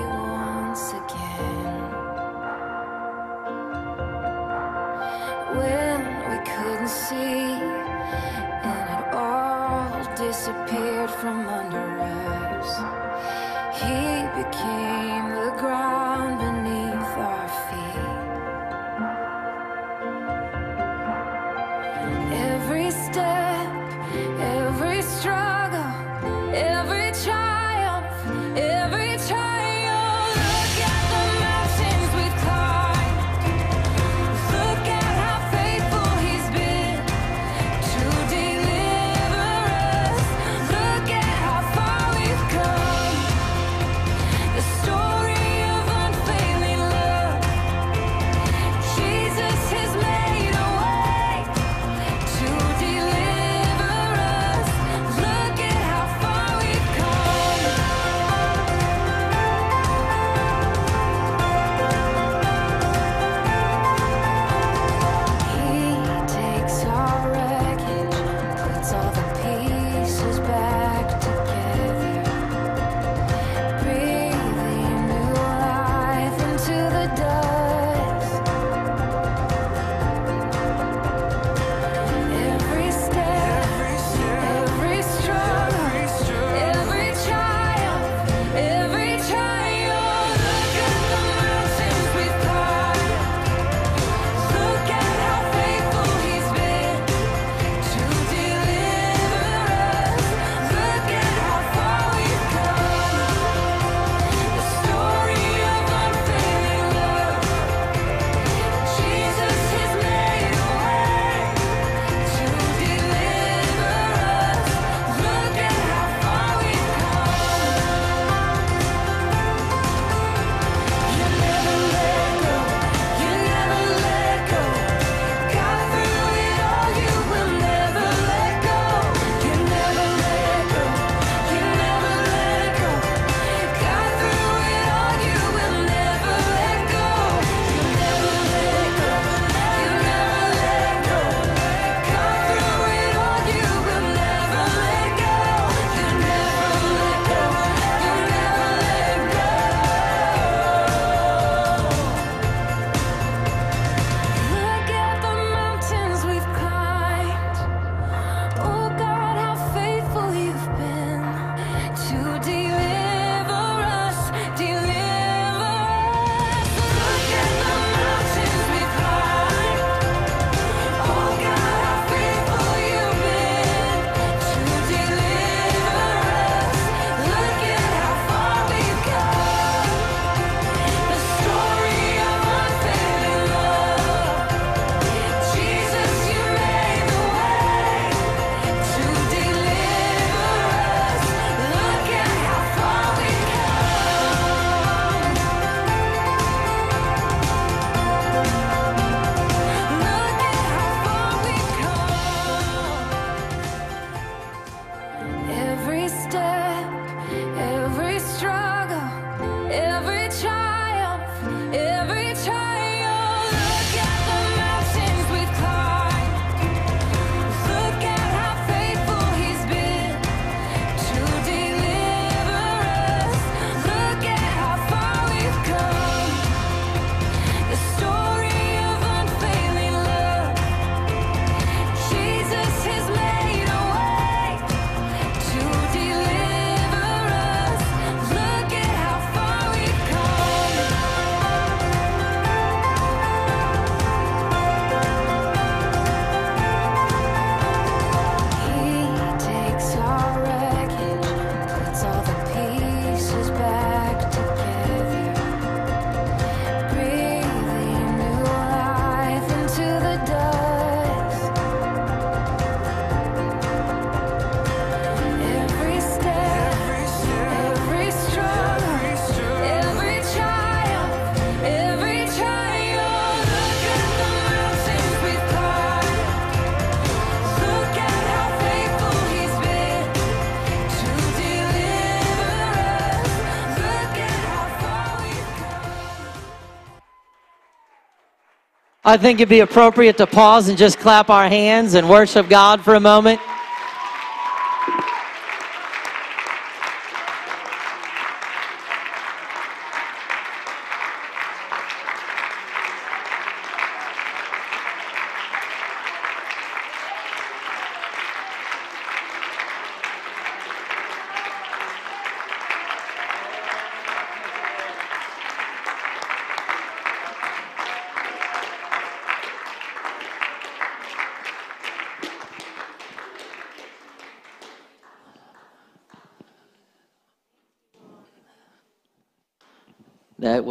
Speaker 4: I think it'd be appropriate to pause and just clap our hands and worship God for a moment.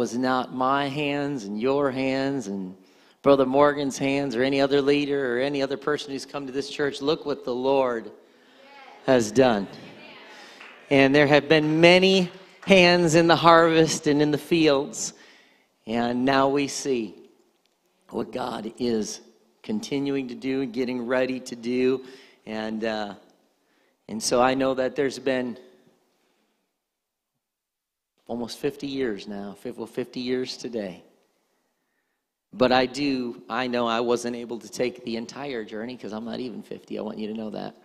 Speaker 4: Was not my hands and your hands and Brother Morgan's hands or any other leader or any other person who's come to this church. Look what the Lord has done. And there have been many hands in the harvest and in the fields. And now we see what God is continuing to do and getting ready to do. And, uh, and so I know that there's been almost 50 years now, well, 50 years today. But I do, I know I wasn't able to take the entire journey because I'm not even 50. I want you to know that. *laughs*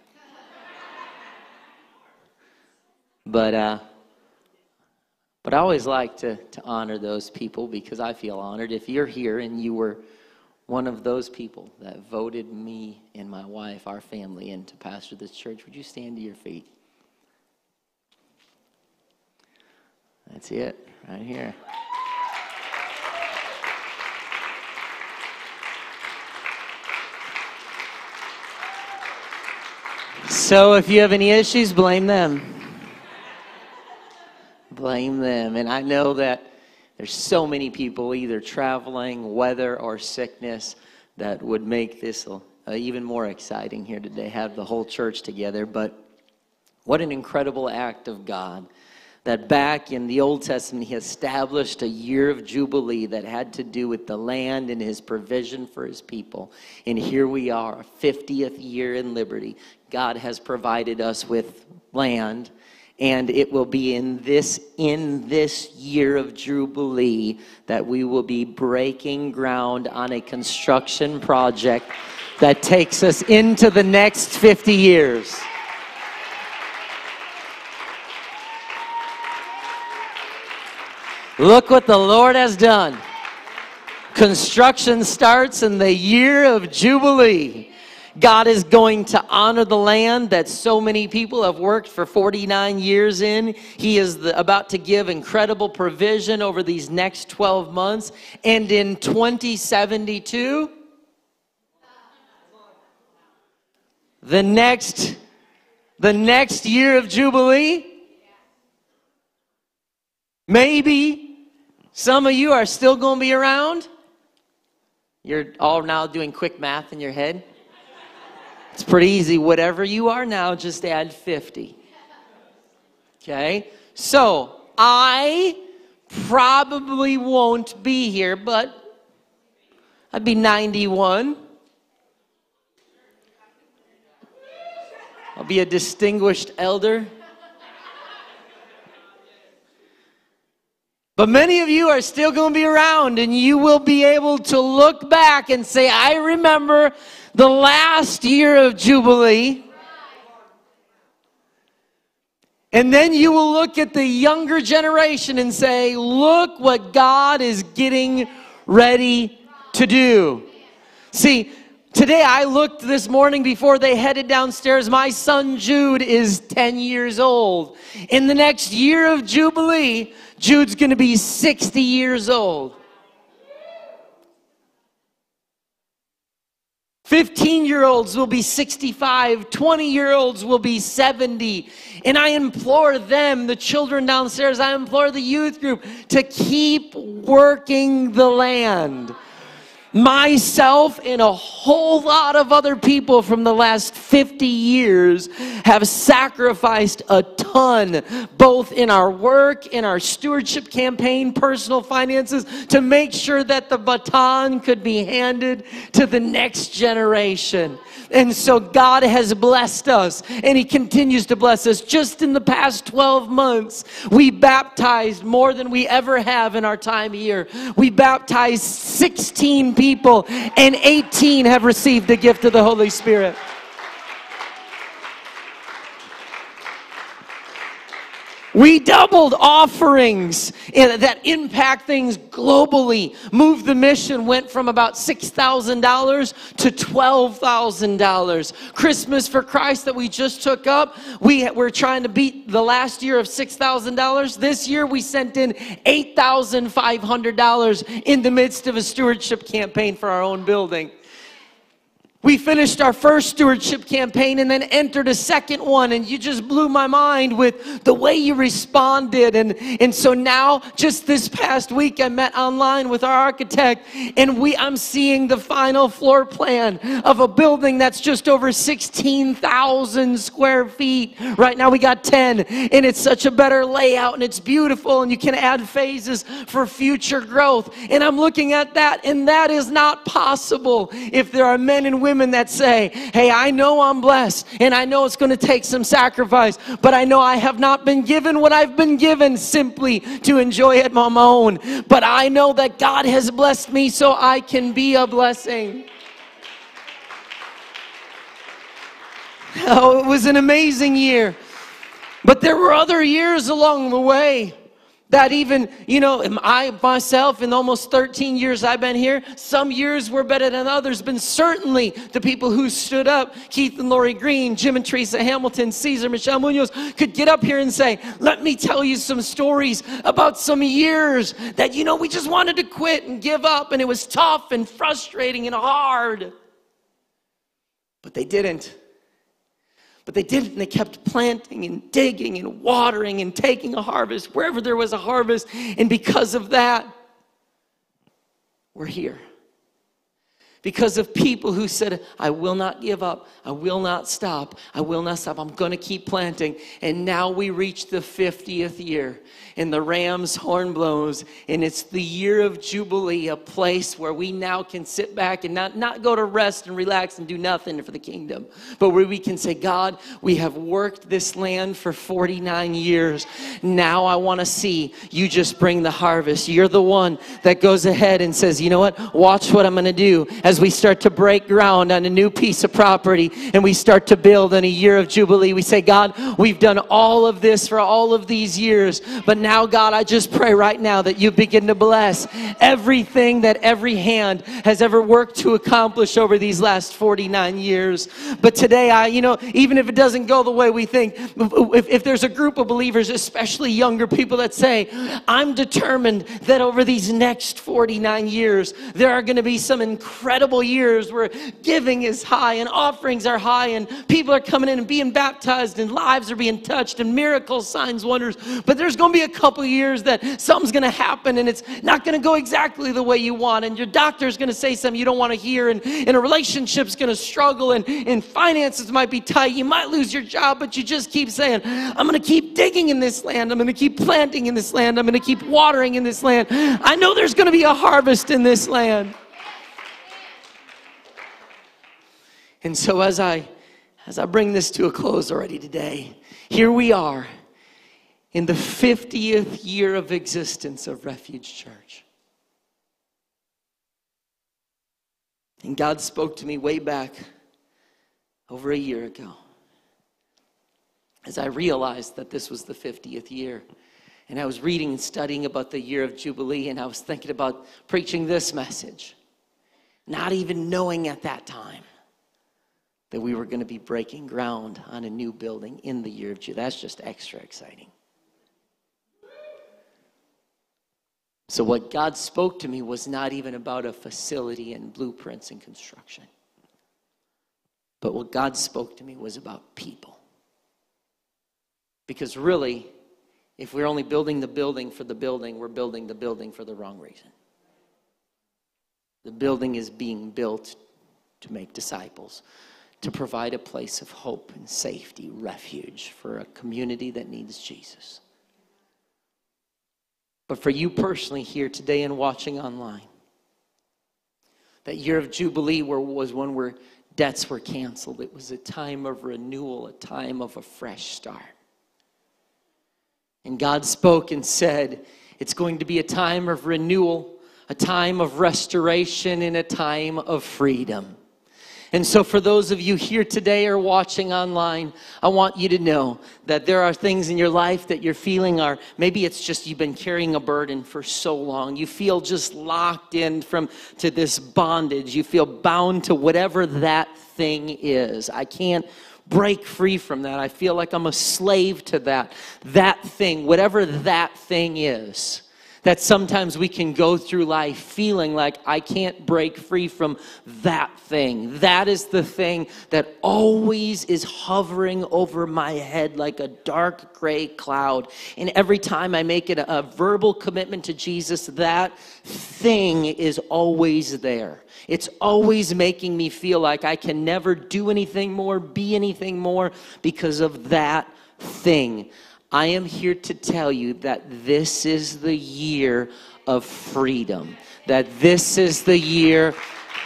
Speaker 4: but, uh, but I always like to, to honor those people because I feel honored. If you're here and you were one of those people that voted me and my wife, our family, in to pastor this church, would you stand to your feet? That's it, right here. So if you have any issues, blame them. Blame them. And I know that there's so many people either traveling, weather, or sickness that would make this even more exciting here today, have the whole church together. But what an incredible act of God that back in the Old Testament, he established a year of Jubilee that had to do with the land and his provision for his people. And here we are, 50th year in liberty. God has provided us with land and it will be in this in this year of jubilee that we will be breaking ground on a construction project that takes us into the next 50 years Look what the Lord has done. Construction starts in the year of Jubilee. God is going to honor the land that so many people have worked for 49 years in. He is the, about to give incredible provision over these next 12 months. And in 2072, the next, the next year of Jubilee, maybe some of you are still going to be around. You're all now doing quick math in your head. It's pretty easy. Whatever you are now, just add 50. Okay? So, I probably won't be here, but I'd be 91. I'll be a distinguished elder. But many of you are still going to be around and you will be able to look back and say, I remember the last year of Jubilee. And then you will look at the younger generation and say, Look what God is getting ready to do. See, today I looked this morning before they headed downstairs. My son Jude is 10 years old. In the next year of Jubilee, Jude's going to be 60 years old. 15 year olds will be 65, 20 year olds will be 70. And I implore them, the children downstairs, I implore the youth group to keep working the land myself and a whole lot of other people from the last 50 years have sacrificed a ton, both in our work, in our stewardship campaign, personal finances, to make sure that the baton could be handed to the next generation. And so God has blessed us and He continues to bless us. Just in the past 12 months, we baptized more than we ever have in our time here. We baptized 16 people, and 18 have received the gift of the Holy Spirit. We doubled offerings that impact things globally. Move the mission went from about $6,000 to $12,000. Christmas for Christ that we just took up, we, we're trying to beat the last year of $6,000. This year we sent in $8,500 in the midst of a stewardship campaign for our own building. We finished our first stewardship campaign and then entered a second one, and you just blew my mind with the way you responded. And, and so now, just this past week, I met online with our architect, and we I'm seeing the final floor plan of a building that's just over 16,000 square feet. Right now, we got 10, and it's such a better layout, and it's beautiful, and you can add phases for future growth. And I'm looking at that, and that is not possible if there are men and women that say, Hey, I know I'm blessed and I know it's going to take some sacrifice, but I know I have not been given what I've been given simply to enjoy it on my own. But I know that God has blessed me so I can be a blessing. Oh, it was an amazing year. But there were other years along the way that even, you know, I myself, in almost 13 years I've been here, some years were better than others, but certainly the people who stood up, Keith and Lori Green, Jim and Teresa Hamilton, Caesar, Michelle Munoz, could get up here and say, let me tell you some stories about some years that, you know, we just wanted to quit and give up, and it was tough and frustrating and hard. But they didn't. But they did it and they kept planting and digging and watering and taking a harvest wherever there was a harvest. And because of that, we're here because of people who said, I will not give up, I will not stop, I will not stop, I'm going to keep planting. And now we reach the 50th year, and the ram's horn blows, and it's the year of Jubilee, a place where we now can sit back and not, not go to rest and relax and do nothing for the kingdom, but where we can say, God, we have worked this land for 49 years. Now I want to see you just bring the harvest. You're the one that goes ahead and says, You know what? Watch what I'm going to do we start to break ground on a new piece of property and we start to build in a year of Jubilee. We say, God, we've done all of this for all of these years, but now, God, I just pray right now that you begin to bless everything that every hand has ever worked to accomplish over these last 49 years. But today, I, you know, even if it doesn't go the way we think, if, if there's a group of believers, especially younger people, that say, I'm determined that over these next 49 years, there are going to be some incredible incredible years where giving is high and offerings are high and people are coming in and being baptized and lives are being touched and miracles, signs, wonders. But there's going to be a couple years that something's going to happen and it's not going to go exactly the way you want. And your doctor's going to say something you don't want to hear and, and a relationship's going to struggle and, and finances might be tight. You might lose your job, but you just keep saying, I'm going to keep digging in this land. I'm going to keep planting in this land. I'm going to keep watering in this land. I know there's going to be a harvest in this land. And so as I as I bring this to a close already today, here we are in the 50th year of existence of Refuge Church. And God spoke to me way back over a year ago as I realized that this was the 50th year. And I was reading and studying about the year of Jubilee, and I was thinking about preaching this message, not even knowing at that time that we were going to be breaking ground on a new building in the year of Jubilee. That's just extra exciting. So, what God spoke to me was not even about a facility and blueprints and construction. But what God spoke to me was about people. Because really, if we're only building the building for the building, we're building the building for the wrong reason. The building is being built to make disciples to provide a place of hope and safety, refuge for a community that needs Jesus. But for you personally here today and watching online, that year of Jubilee was one where debts were canceled. It was a time of renewal, a time of a fresh start. And God spoke and said, It's going to be a time of renewal a time of restoration and a time of freedom. And so, for those of you here today or watching online, I want you to know that there are things in your life that you're feeling are maybe it's just you've been carrying a burden for so long. You feel just locked in from to this bondage. You feel bound to whatever that thing is. I can't break free from that. I feel like I'm a slave to that. That thing, whatever that thing is that sometimes we can go through life feeling like I can't break free from that thing. That is the thing that always is hovering over my head like a dark gray cloud. And every time I make it a, verbal commitment to Jesus, that thing is always there. It's always making me feel like I can never do anything more, be anything more because of that thing. I am here to tell you that this is the year of freedom, that this is the year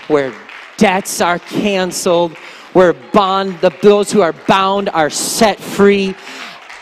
Speaker 4: where debts are canceled, where bond, the, those who are bound are set free.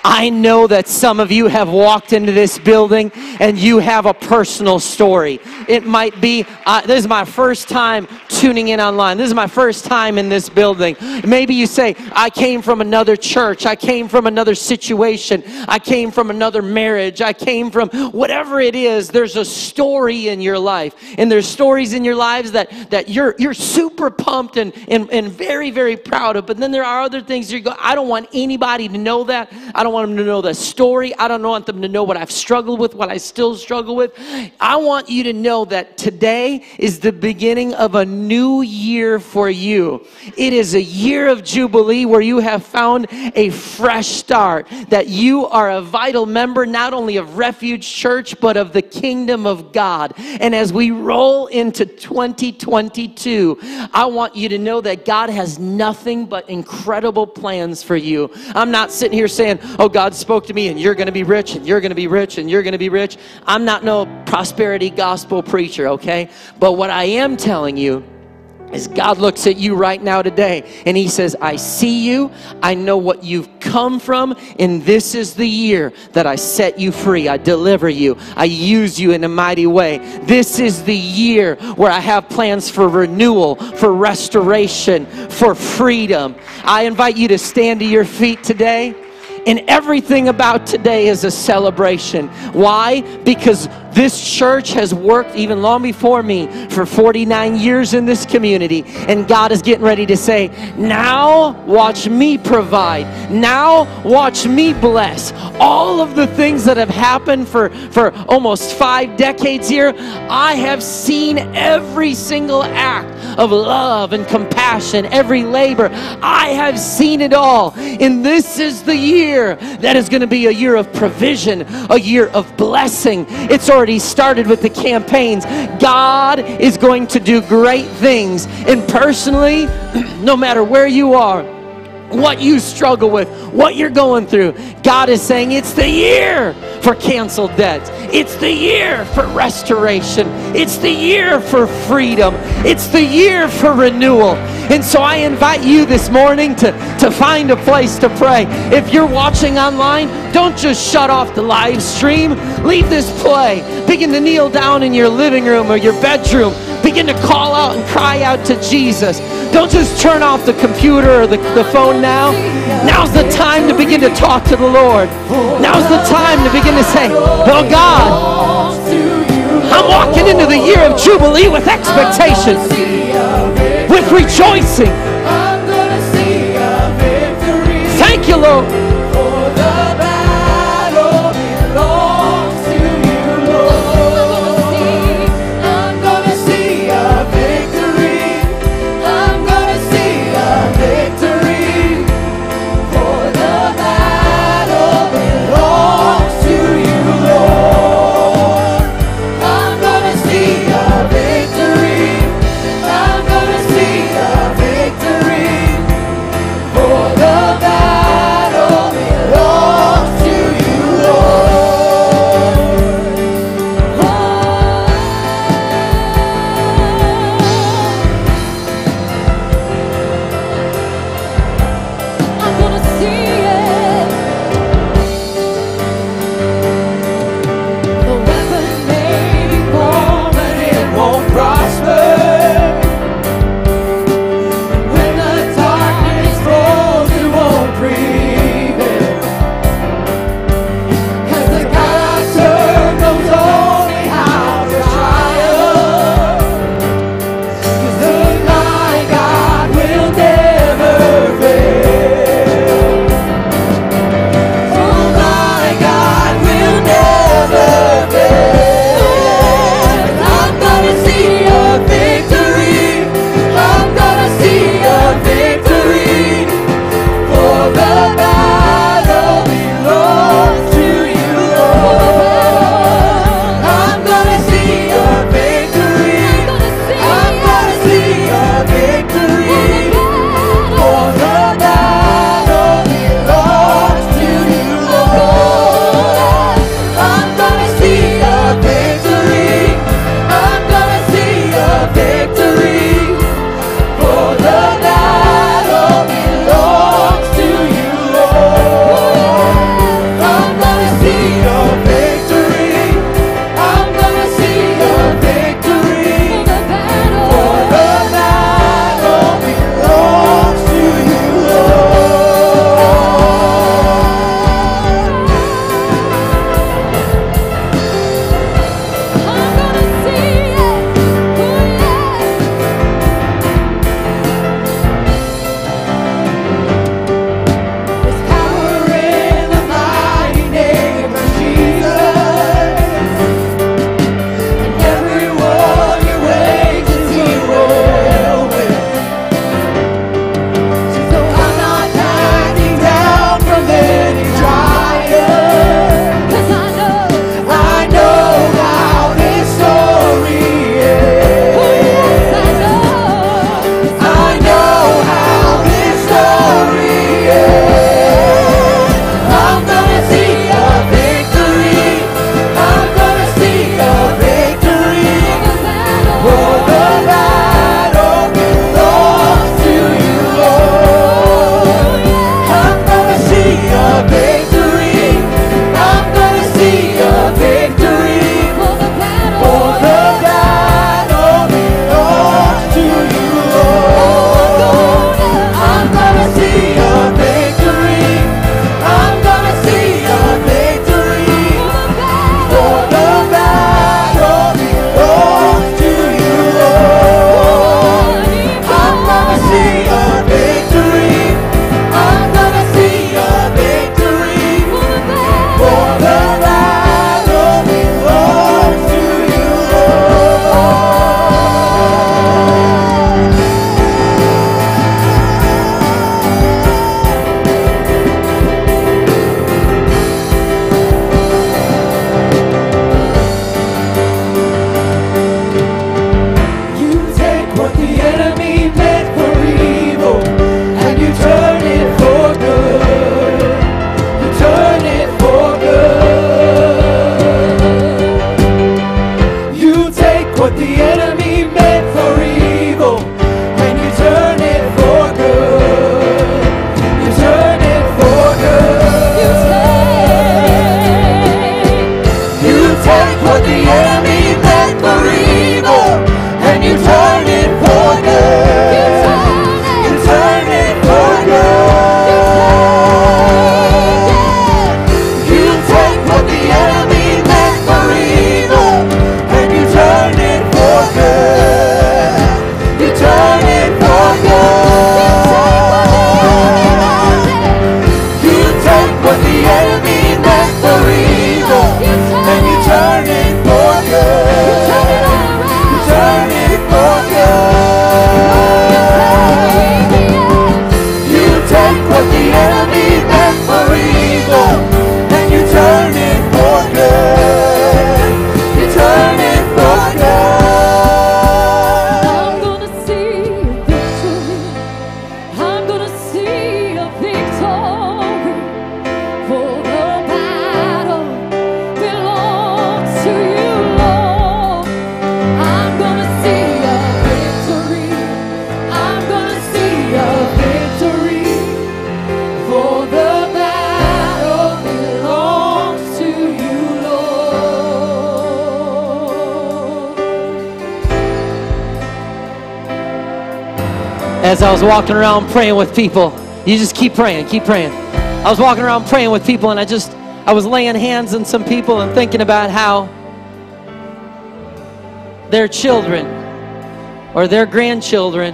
Speaker 4: I know that some of you have walked into this building and you have a personal story. It might be, uh, this is my first time tuning in online. This is my first time in this building. Maybe you say, I came from another church. I came from another situation. I came from another marriage. I came from whatever it is. There's a story in your life. And there's stories in your lives that, that you're, you're super pumped and, and, and very, very proud of. But then there are other things you go, I don't want anybody to know that. I don't want them to know the story. I don't want them to know what I've struggled with, what I still struggle with. I want you to know that today is the beginning of a new year for you. It is a year of Jubilee where you have found a fresh start, that you are a vital member not only of Refuge Church, but of the kingdom of God. And as we roll into 2022, I want you to know that God has nothing but incredible plans for you. I'm not sitting here saying, oh, God spoke to me and you're going to be rich and you're going to be rich and you're going to be rich. I'm not no prosperity gospel preacher, okay? But what I am telling you as God looks at you right now today and He says, I see you, I know what you've come from, and this is the year that I set you free. I deliver you, I use you in a mighty way. This is the year where I have plans for renewal, for restoration, for freedom. I invite you to stand to your feet today. And everything about today is a celebration. Why? Because this church has worked even long before me for 49 years in this community. And God is getting ready to say, now watch me provide. Now watch me bless. All of the things that have happened for, for almost five decades here, I have seen every single act of love and compassion, every labor. I have seen it all. And this is the year that is going to be a year of provision, a year of blessing. It's already started with the campaigns. God is going to do great things. And personally, *clears throat* no matter where you are, what you struggle with, what you're going through. God is saying it's the year for canceled debts. It's the year for restoration. It's the year for freedom. It's the year for renewal. And so I invite you this morning to, to find a place to pray. If you're watching online, don't just shut off the live stream. Leave this play. Begin to kneel down in your living room or your bedroom. Begin to call out and cry out to Jesus. Don't just turn off the computer or the, the phone now. Now's the time to begin to talk to the Lord. Now's the time to begin to say, Oh God, I'm walking into the year of Jubilee with expectation, with rejoicing. Thank you, Lord. As I was walking around praying with people, you just keep praying, keep praying. I was walking around praying with people, and I just, I was laying hands on some people and thinking about how their children or their grandchildren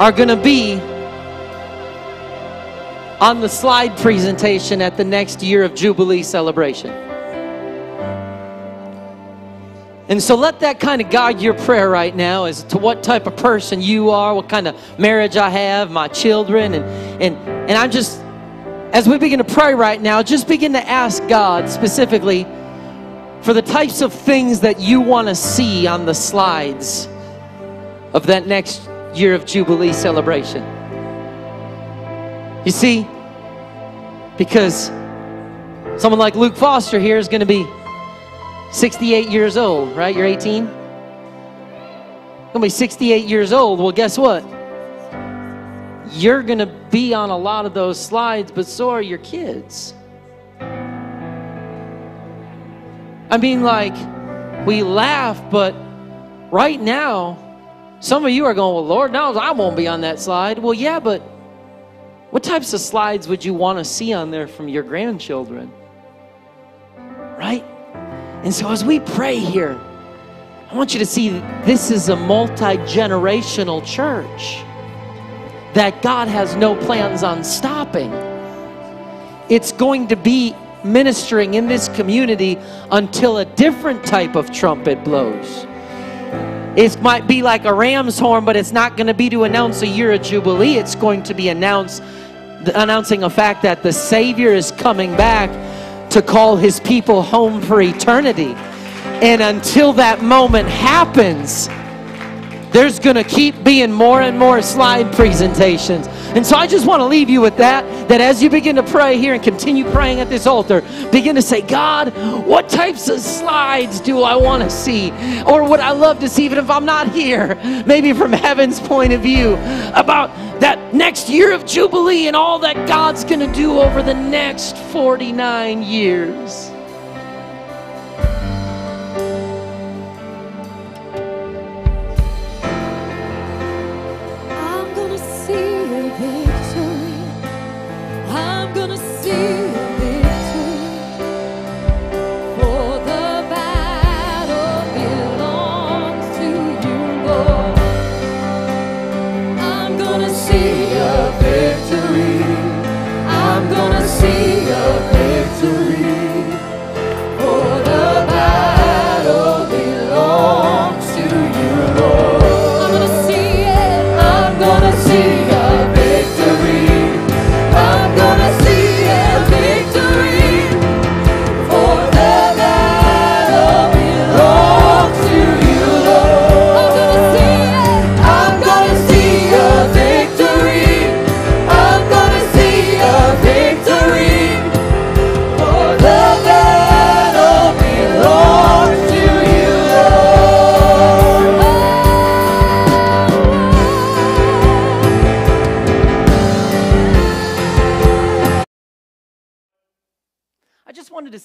Speaker 4: are going to be on the slide presentation at the next year of Jubilee celebration. And so let that kind of guide your prayer right now as to what type of person you are, what kind of marriage I have, my children, and and and I'm just as we begin to pray right now, just begin to ask God specifically for the types of things that you want to see on the slides of that next year of Jubilee celebration. You see, because someone like Luke Foster here is going to be 68 years old, right? You're 18? Gonna be 68 years old. Well, guess what? You're gonna be on a lot of those slides, but so are your kids. I mean, like, we laugh, but right now, some of you are going, Well, Lord knows I won't be on that slide. Well, yeah, but what types of slides would you want to see on there from your grandchildren? Right? And so as we pray here, I want you to see this is a multi generational church that God has no plans on stopping. It's going to be ministering in this community until a different type of trumpet blows. It might be like a ram's horn, but it's not going to be to announce a year of Jubilee. It's going to be announce, announcing a fact that the Savior is coming back to call his people home for eternity. And until that moment happens, there's going to keep being more and more slide presentations. And so I just want to leave you with that that as you begin to pray here and continue praying at this altar, begin to say, God, what types of slides do I want to see? Or would I love to see, even if I'm not here, maybe from heaven's point of view, about that next year of Jubilee and all that God's going to do over the next 49 years?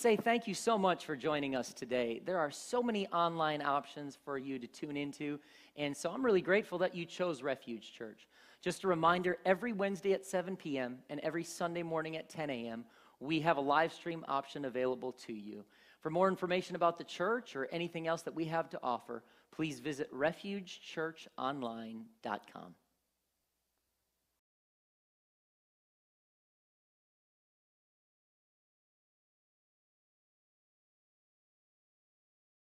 Speaker 4: Say thank you so much for joining us today. There are so many online options for you to tune into, and so I'm really grateful that you chose Refuge Church. Just a reminder every Wednesday at 7 p.m. and every Sunday morning at 10 a.m., we have a live stream option available to you. For more information about the church or anything else that we have to offer, please visit refugechurchonline.com.